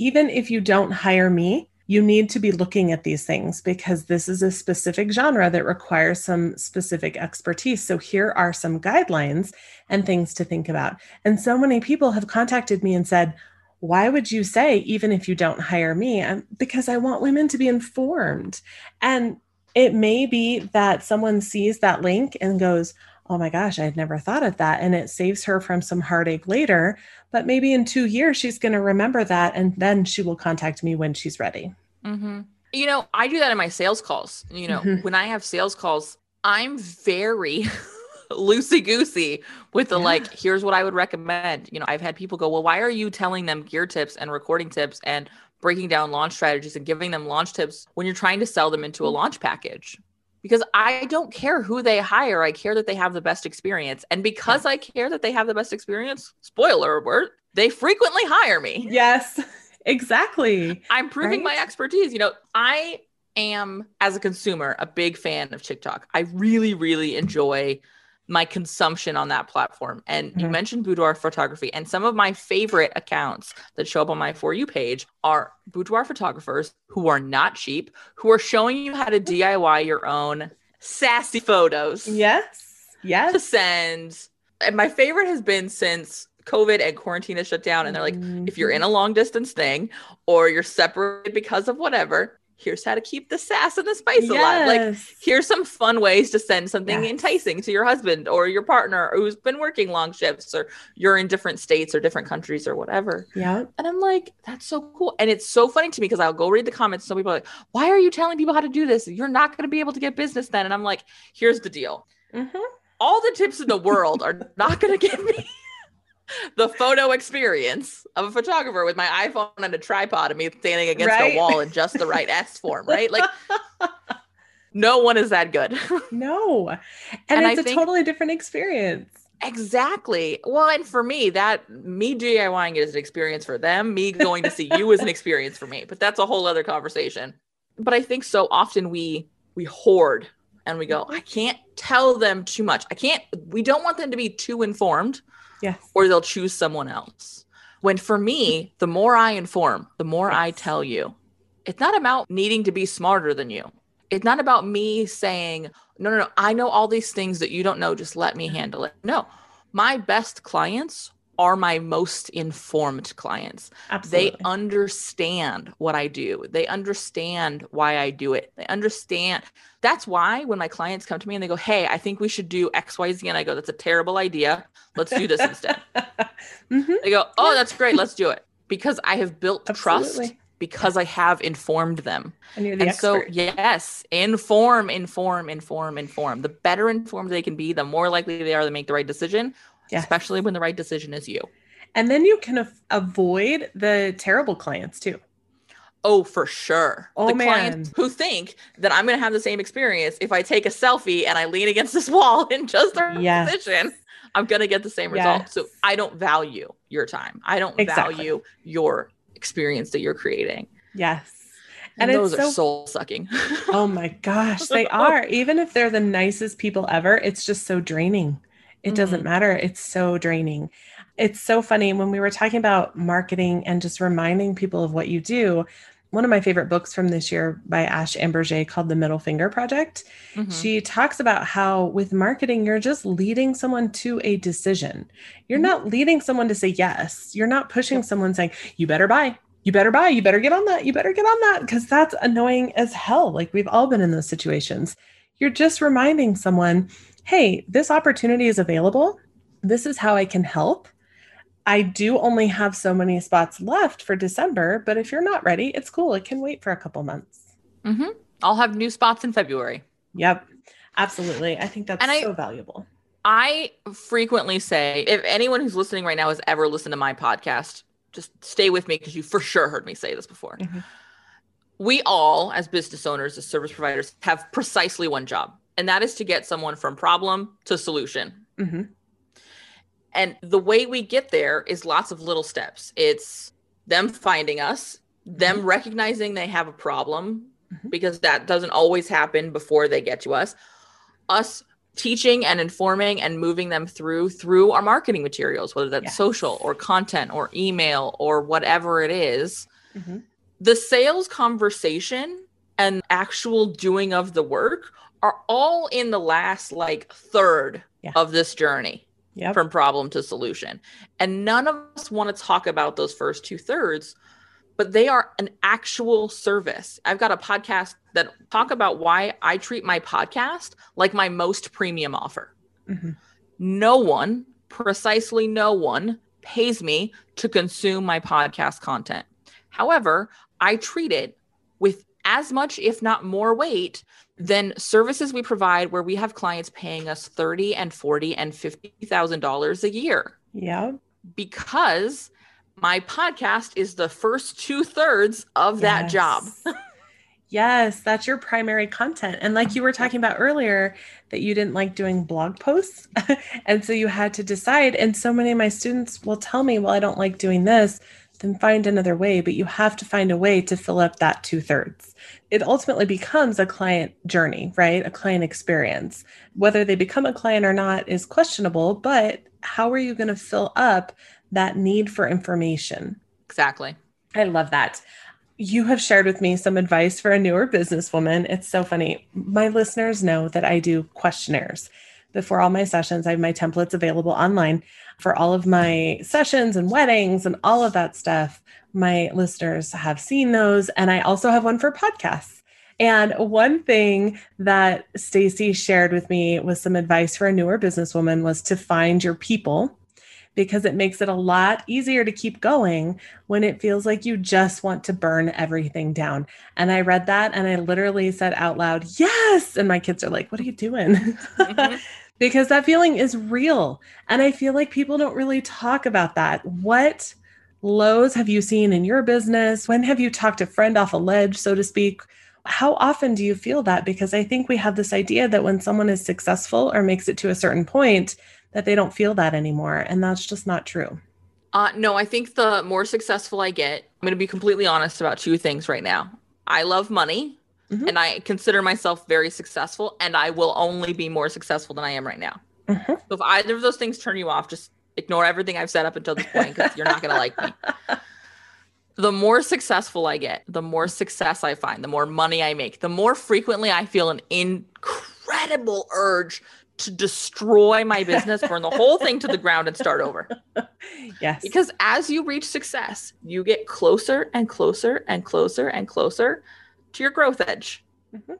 even if you don't hire me, you need to be looking at these things because this is a specific genre that requires some specific expertise. So here are some guidelines and things to think about. And so many people have contacted me and said, why would you say, even if you don't hire me? Um, because I want women to be informed. And it may be that someone sees that link and goes, Oh my gosh, I had never thought of that. And it saves her from some heartache later. But maybe in two years, she's going to remember that. And then she will contact me when she's ready. Mm-hmm. You know, I do that in my sales calls. You know, Mhm. when I have sales calls, I'm very loosey goosey with the Yeah. like, here's what I would recommend. You know, I've had people go, well, why are you telling them gear tips and recording tips and breaking down launch strategies and giving them launch tips when you're trying to sell them into a launch package? Because I don't care who they hire. I care that they have the best experience. And because I care that they have the best experience, spoiler alert, they frequently hire me. Yes, exactly. I'm proving my expertise. You know, I am, as a consumer, a big fan of TikTok. I really, really enjoy my consumption on that platform. And you Mhm. mentioned boudoir photography, and some of my favorite accounts that show up on my For You page are boudoir photographers who are not cheap, who are showing you how to DIY your own sassy photos Yes. Yes. To send. And my favorite has been since COVID and quarantine has shut down, and they're like, if you're Mm-hmm. in a long distance thing or you're separated because of whatever, here's how to keep the sass and the spice alive. Like, here's some fun ways to send something Yes. enticing to your husband or your partner who's been working long shifts or you're in different states or different countries or whatever. yeah. And I'm like, that's so cool. And it's so funny to me because I'll go read the comments. Some people are like, why are you telling people how to do this? You're not going to be able to get business then. And I'm like, here's the deal Mhm. all the tips in the world are not going to get me the photo experience of a photographer with my iPhone and a tripod and me standing against Right. a wall in just the right S form, right? Like, no one is that good. No. And, And it's a think- totally different experience. exactly. Well, and for me, that me DIYing it is an experience for them. Me going to see you is an experience for me. But that's a whole other conversation. But I think so often we we hoard and we go, I can't tell them too much. I can't. We don't want them to be too informed. Yes. or they'll choose someone else. When for me, the more I inform, the more I tell you. It's not about needing to be smarter than you. It's not about me saying, no, no, no, I know all these things that you don't know. Just let me handle it. No, my best clients are my most informed clients. Absolutely. They understand what I do. They understand why I do it. They understand. That's why when my clients come to me and they go, Hey, I think we should do XYZ. And I go, That's a terrible idea. Let's do this instead. Mhm. They go, Oh, that's great. Let's do it. Because I have built trust Absolutely. because I have informed them. And you're the And so, yes, inform, inform, inform, inform. The better informed they can be, the more likely they are to make the right decision, Yes. especially when the right decision is you. And then you can af- avoid the terrible clients too. Oh, for sure. Oh, the man. clients who think that I'm going to have the same experience if I take a selfie and I lean against this wall in just the right Yes. position, I'm going to get the same result. So I don't value your time. I don't Exactly. value your experience that you're creating. Yes. And, And those it's are so- soul sucking. Oh my gosh, they are. Even if they're the nicest people ever, it's just so draining. It doesn't Mhm. matter. It's so draining. It's so funny when we were talking about marketing and just reminding people of what you do. One of my favorite books from this year by Ash Ambirge called The Middle Finger Project. Mhm. She talks about how with marketing, you're just leading someone to a decision. You're Mhm. not leading someone to say yes. You're not pushing someone saying, you better buy, you better buy, you better get on that, you better get on that, because that's annoying as hell. Like we've all been in those situations. You're just reminding someone, hey, this opportunity is available. This is how I can help. I do only have so many spots left for December, but if you're not ready, it's cool. It can wait for a couple months. Mhm. I'll have new spots in February. Yep, absolutely. I think that's I- so valuable. I frequently say, if anyone who's listening right now has ever listened to my podcast, just stay with me because you for sure heard me say this before. Mhm. We all, as business owners, as service providers, have precisely one job, and that is to get someone from problem to solution. hmm And the way we get there is lots of little steps. It's them finding us, them recognizing they have a problem, Mhm. because that doesn't always happen before they get to us. Us teaching and informing and moving them through through our marketing materials, whether that's Yes. social or content or email or whatever it is. hmm The sales conversation and actual doing of the work are all in the last like third Yeah. of this journey Yep. from problem to solution. And none of us want to talk about those first two thirds, but they are an actual service. I've got a podcast that talk about why I treat my podcast like my most premium offer. Mhm. No one, precisely no one, pays me to consume my podcast content. However, I treat it with as much, if not more weight than services we provide where we have clients paying us 30 and 40 and $50,000 a year Yeah, because my podcast is the first two thirds of that job. Yes. yes, that's your primary content. And like you were talking about earlier, that you didn't like doing blog posts. and so you had to decide. And so many of my students will tell me, well, I don't like doing this, then find another way. But you have to find a way to fill up that two thirds. It ultimately becomes a client journey, right? A client experience. Whether they become a client or not is questionable, but how are you going to fill up that need for information? Exactly. I love that. You have shared with me some advice for a newer businesswoman. It's so funny. My listeners know that I do questionnaires. Before all my sessions, I have my templates available online for all of my sessions and weddings and all of that stuff. My listeners have seen those. And I also have one for podcasts. And one thing that Stacey shared with me was some advice for a newer businesswoman was to find your people because it makes it a lot easier to keep going when it feels like you just want to burn everything down. And I read that and I literally said out loud, Yes. And my kids are like, What are you doing? Mhm. because that feeling is real. And I feel like people don't really talk about that. What lows have you seen in your business? When have you talked a friend off a ledge, so to speak? How often do you feel that? Because I think we have this idea that when someone is successful or makes it to a certain point, that they don't feel that anymore. And that's just not true. Uh, no, I think the more successful I get, I'm going to be completely honest about two things right now. I love money Mhm. and I consider myself very successful, and I will only be more successful than I am right now. Mhm. So if either of those things turn you off, just ignore everything I've said up until this point because you're not going to like me. The more successful I get, the more success I find, the more money I make, the more frequently I feel an incredible urge to destroy my business, burn the whole thing to the ground and start over. Yes. Because as you reach success, you get closer and closer and closer and closer to your growth edge. Mhm.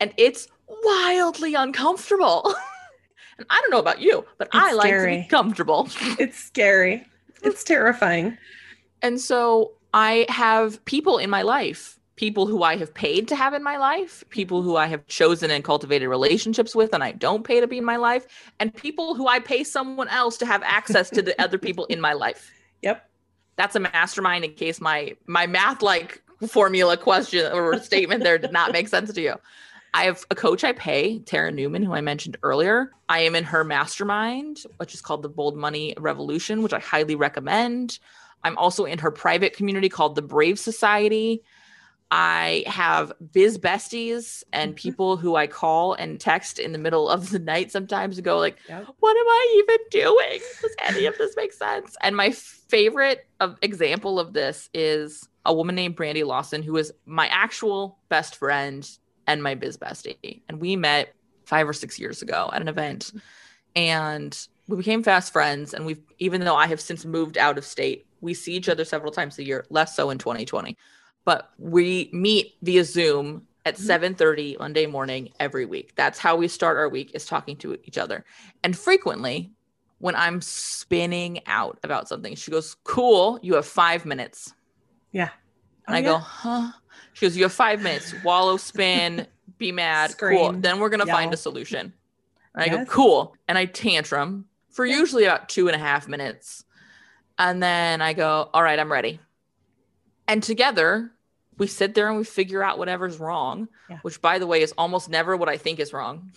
And it's wildly uncomfortable. and I don't know about you, but I It's like to be comfortable. it's scary. It's terrifying. And so I have people in my life, people who I have paid to have in my life, people who I have chosen and cultivated relationships with, and I don't pay to be in my life, and people who I pay someone else to have access to the other people in my life. Yep. That's a mastermind in case my my math like formula question or statement there did not make sense to you. I have a coach I pay, Tara Newman, who I mentioned earlier. I am in her mastermind, which is called the Bold Money Revolution, which I highly recommend. I'm also in her private community called the Brave Society. I have biz besties and Mhm. people who I call and text in the middle of the night sometimes to go like, Yep. what am I even doing? Does any of this make sense? And my favorite of example of this is a woman named Brandy Lawson, who is my actual best friend and my biz bestie. And we met five or six years ago at an event. And we became fast friends. And we've even though I have since moved out of state, we see each other several times a year, less so in 2020. But we meet via Zoom at Mhm. 7:30 Monday morning every week. That's how we start our week is talking to each other. And frequently when I'm spinning out about something, she goes, Cool, you have five minutes. Yeah. And Oh, I go. Huh? She goes, You have five minutes. Wallow, spin, be mad. Cool. Then we're going to find a solution. And I go, Cool. And I tantrum for Yeah. usually about two and a half minutes. And then I go, All right, I'm ready. And together, we sit there and we figure out whatever's wrong, Yeah. which, by the way, is almost never what I think is wrong.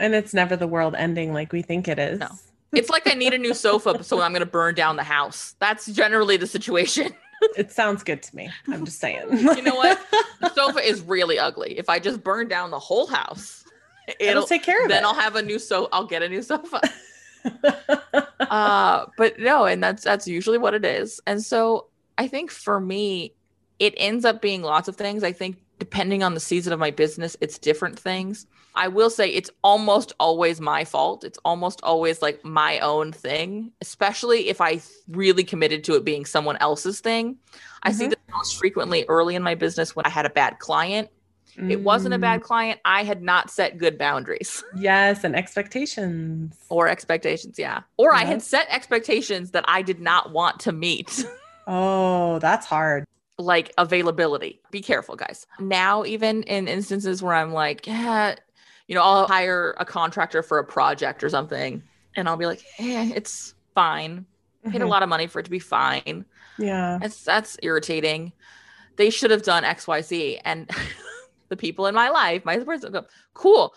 And it's never the world ending like we think it is. No. It's like I need a new sofa, so I'm going to burn down the house. That's generally the situation. It sounds good to me. I'm just saying. You know what? The sofa is really ugly. If I just burn down the whole house, It'll it'll, take care of then it. Then I'll have a new so I'll get a new sofa. uh, but no, and that's that's usually what it is. And so I think for me, it ends up being lots of things. I think depending on the season of my business, it's different things. I will say it's almost always my fault. It's almost always like my own thing, especially if I really committed to it being someone else's thing. I see Mhm. this most frequently early in my business when I had a bad client. It wasn't a Mm, bad client. I had not set good boundaries Yes, and expectations. or expectations. Yeah. Or I had set expectations that I did not want to meet. Oh, that's hard. Like availability. Be careful, guys. Now, even in instances where I'm like, yeah, you know, I'll hire a contractor for a project or something, and I'll be like, eh, it's fine. Paid a Mhm. lot of money for it to be fine. Yeah. That's that's irritating. They should have done X, Y, Z, and the people in my life, my person, go, cool.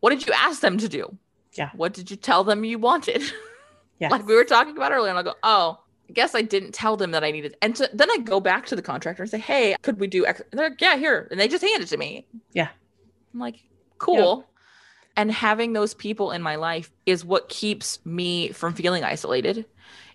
What did you ask them to do? Yeah. What did you tell them you wanted? Yes. like we were talking about earlier, and I'll go, oh, I guess I didn't tell them that I needed. And so, then I go back to the contractor and say, hey, could we do X? And they're like, yeah, here. And they just hand it to me. Yeah. I'm like, cool. And having those people in my life is what keeps me from feeling isolated.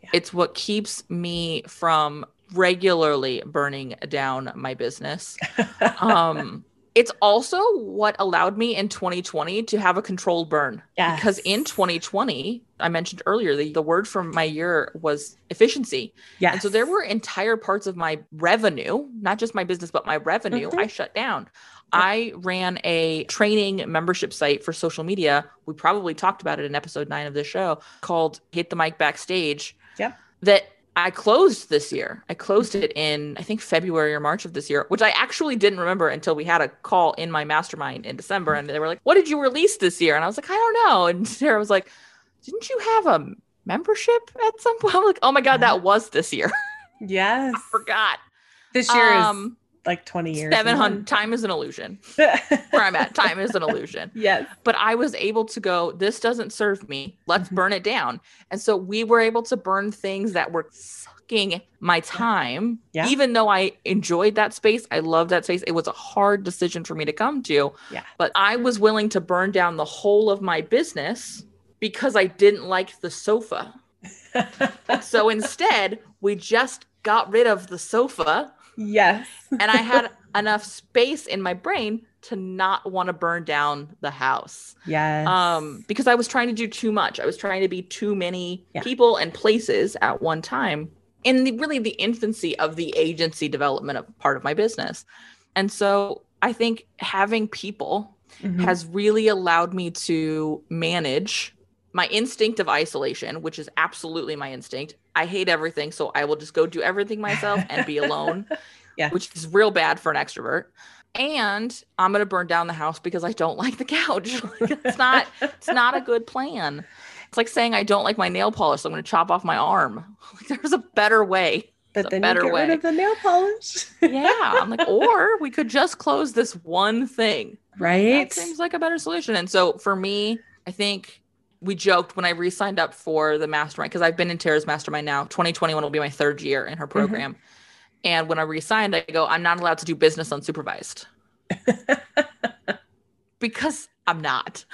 Yeah. It's what keeps me from regularly burning down my business. um, it's also what allowed me in 2020 to have a controlled burn yes. because in 2020 i mentioned earlier the, the word from my year was efficiency yes. and so there were entire parts of my revenue not just my business but my revenue Mhm. i shut down i ran a training membership site for social media we probably talked about it in episode 9 of this show called hit the mic backstage Yep. that I closed this year. I closed it in I think February or March of this year, which I actually didn't remember until we had a call in my mastermind in December and they were like, "What did you release this year?" And I was like, "I don't know." And Sarah was like, "Didn't you have a membership at some point?" I'm like, "Oh my god, that was this year." yes. I forgot. This year Um is like 20 years. in 700 time is an illusion. Where I'm at, time is an illusion. yes. but I was able to go, this doesn't serve me. Let's Mhm. burn it down. And so we were able to burn things that were sucking my time. Yeah. Even though I enjoyed that space, I loved that space. It was a hard decision for me to come to. Yeah. But I was willing to burn down the whole of my business because I didn't like the sofa. So instead, we just got rid of the sofa yes. and I had enough space in my brain to not want to burn down the house. Yes. Um, because I was trying to do too much. I was trying to be too many Yeah. people and places at one time in the really the infancy of the agency development of part of my business. And so I think having people Mhm. has really allowed me to manage my instinct of isolation, which is absolutely my instinct. I hate everything, so I will just go do everything myself and be alone, Yeah. which is real bad for an extrovert. And I'm gonna burn down the house because I don't like the couch. It's not it's not a good plan. It's like saying I don't like my nail polish, so I'm gonna chop off my arm. Like, there's a better way. but then better you get way. rid of the nail polish. Yeah. I'm like, or we could just close this one thing. right? That seems like a better solution. And so for me, I think we joked when I re-signed up for the mastermind because I've been in Tara's mastermind now. 2021 will be my third year in her Mm-hmm. program. And when I re-signed, I go, I'm not allowed to do business unsupervised. because I'm not.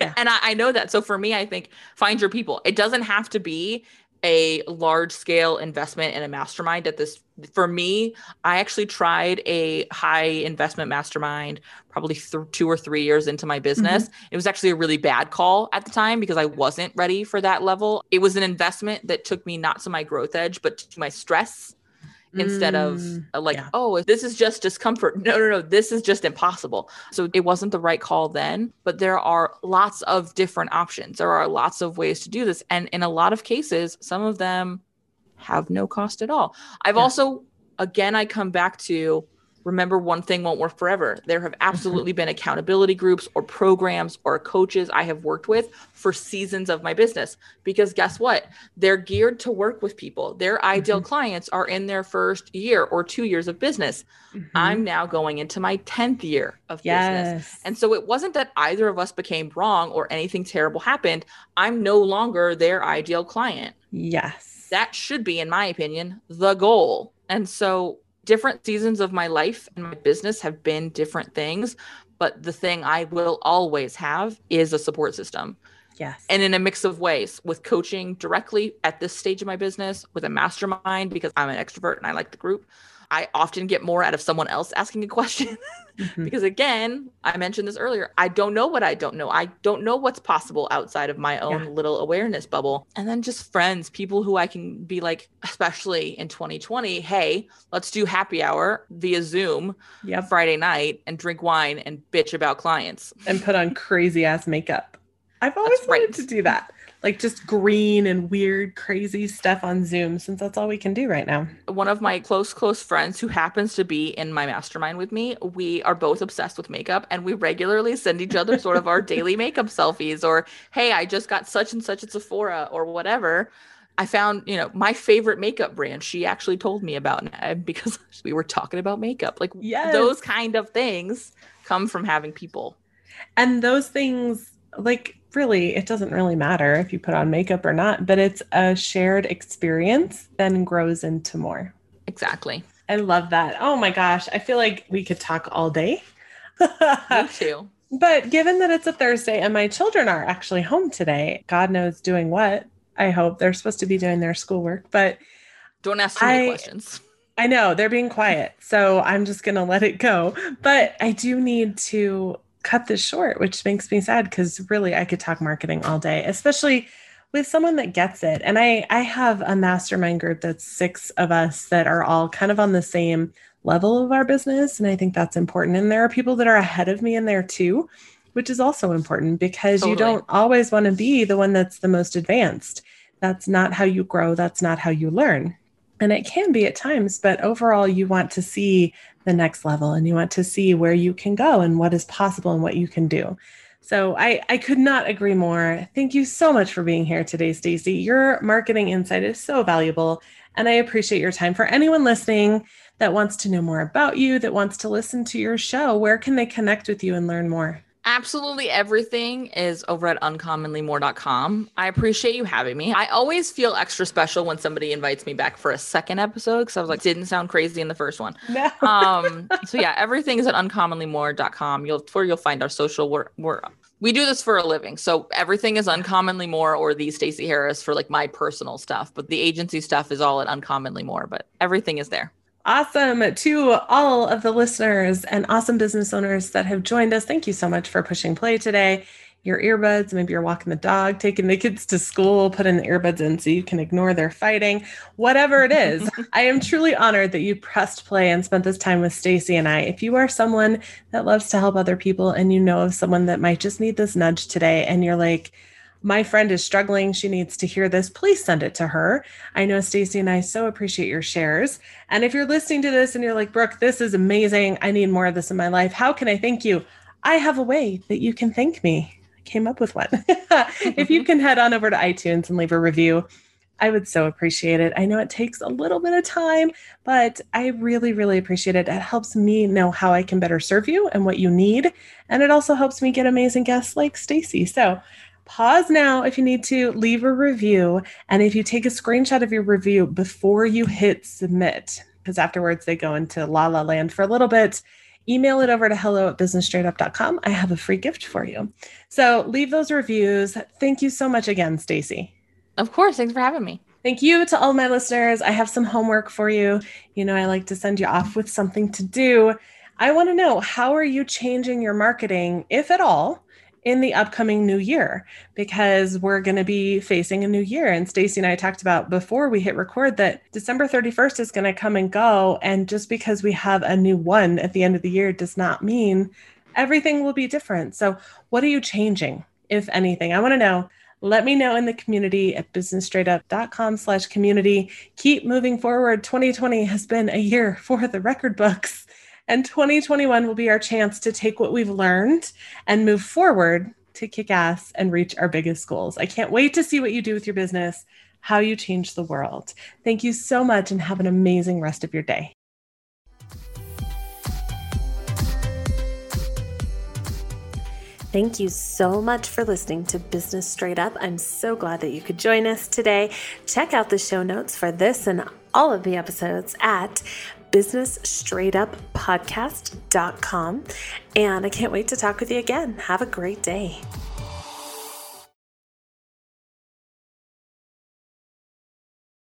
Yeah. and I, I know that. So for me, I think find your people. It doesn't have to be a large scale investment in a mastermind at this for me i actually tried a high investment mastermind probably th- two or three years into my business. Mm-hmm. It was actually a really bad call at the time because i wasn't ready for that level. It was an investment that took me not to my growth edge but to my stress instead of Mm, uh, like yeah. oh this is just discomfort no no no this is just impossible so it wasn't the right call then but there are lots of different options there are lots of ways to do this and in a lot of cases some of them have no cost at all i've Yeah. also again i come back to remember one thing won't work forever. There have absolutely been accountability groups or programs or coaches i have worked with for seasons of my business because guess what? They're geared to work with people. Their ideal clients are in their first year or two years of business. Mhm. i'm now going into my 10th year of business. And so it wasn't that either of us became wrong or anything terrible happened. I'm no longer their ideal client. Yes. that should be in my opinion the goal. And so different seasons of my life and my business have been different things but the thing i will always have is a support system yes. and in a mix of ways with coaching directly at this stage of my business with a mastermind because i'm an extrovert and i like the group i often get more out of someone else asking a question Mhm. because again i mentioned this earlier i don't know what i don't know i don't know what's possible outside of my own Yeah. little awareness bubble and then just friends people who i can be like especially in 2020 hey let's do happy hour via zoom Yep. friday night and drink wine and bitch about clients And put on crazy ass makeup. I've always That's wanted right. to do that. Like just green and weird, crazy stuff on Zoom since that's all we can do right now. one of my close close friends who happens to be in my mastermind with me we are both obsessed with makeup and we regularly send each other sort of our daily makeup selfies or hey i just got such and such at sephora or whatever i found you know my favorite makeup brand she actually told me about because we were talking about makeup like Yes. those kind of things come from having people And those things, like, really, it doesn't really matter if you put on makeup or not, but it's a shared experience, then grows into more. exactly I love that. Oh my gosh. I feel like we could talk all day. me too but given that it's a Thursday and my children are actually home today, God knows doing what. I hope they're supposed to be doing their schoolwork, but don't ask too many I- questions I know they're being quiet, so I'm just gonna let it go. But I do need to cut this short, which makes me sad because really I could talk marketing all day, especially with someone that gets it. And I I have a mastermind group that's six of us that are all kind of on the same level of our business, and I think that's important. And there are people that are ahead of me in there too, which is also important because you don't always want to be the one that's the most advanced. That's not how you grow. That's not how you learn and it can be at times but overall you want to see the next level and you want to see where you can go and what is possible and what you can do. So i i could not agree more. Thank you so much for being here today stacey. Your marketing insight is so valuable and i appreciate your time. For anyone listening that wants to know more about you that wants to listen to your show where can they connect with you and learn more Absolutely everything is over at uncommonlymore.com. I appreciate you having me. I always feel extra special when somebody invites me back for a second episode because I was like, didn't sound crazy in the first one. no Um, so yeah, everything is at uncommonlymore.com. You'll where you'll find our social. We're, we're we do this for a living, so everything is uncommonly more or the Stacey Harris for like my personal stuff, but the agency stuff is all at uncommonly more. But everything is there. Awesome. To all of the listeners and awesome business owners that have joined us, thank you so much for pushing play today. Your earbuds, maybe you're walking the dog, taking the kids to school, putting the earbuds in so you can ignore their fighting, whatever it is. I am truly honored that you pressed play and spent this time with Stacey and I. If you are someone that loves to help other people and you know of someone that might just need this nudge today and you're like, my friend is struggling. She needs to hear this. Please send it to her. I know Stacey and I so appreciate your shares. And if you're listening to this and you're like, Brooke, this is amazing. I need more of this in my life. How can I thank you? I have a way that you can thank me. I came up with one. if you can head on over to iTunes and leave a review, I would so appreciate it. I know it takes a little bit of time, but I really, really appreciate it. It helps me know how I can better serve you and what you need. And it also helps me get amazing guests like Stacey. So pause now if you need to leave a review and if you take a screenshot of your review before you hit submit because afterwards they go into la la land for a little bit email it over to hello at businessstraightup.com i have a free gift for you so leave those reviews thank you so much again stacey of course thanks for having me Thank you to all my listeners. I have some homework for you. You know, I like to send you off with something to do. I want to know how are you changing your marketing, if at all, in the upcoming new year because we're going to be facing a new year. And Stacey and I talked about before we hit record that December 31st is going to come and go. And just because we have a new one at the end of the year does not mean everything will be different. So what are you changing if anything? I want to know. Let me know in the community at businessstraightup.com slash community. Keep moving forward. 2020 has been a year for the record books and 2021 will be our chance to take what we've learned and move forward to kick ass and reach our biggest goals. I can't wait to see what you do with your business, how you change the world. Thank you so much and have an amazing rest of your day. Thank you so much for listening to Business Straight Up. I'm so glad that you could join us today. Check out the show notes for this and all of the episodes at businessstraightuppodcast.com. And I can't wait to talk with you again. Have a great day.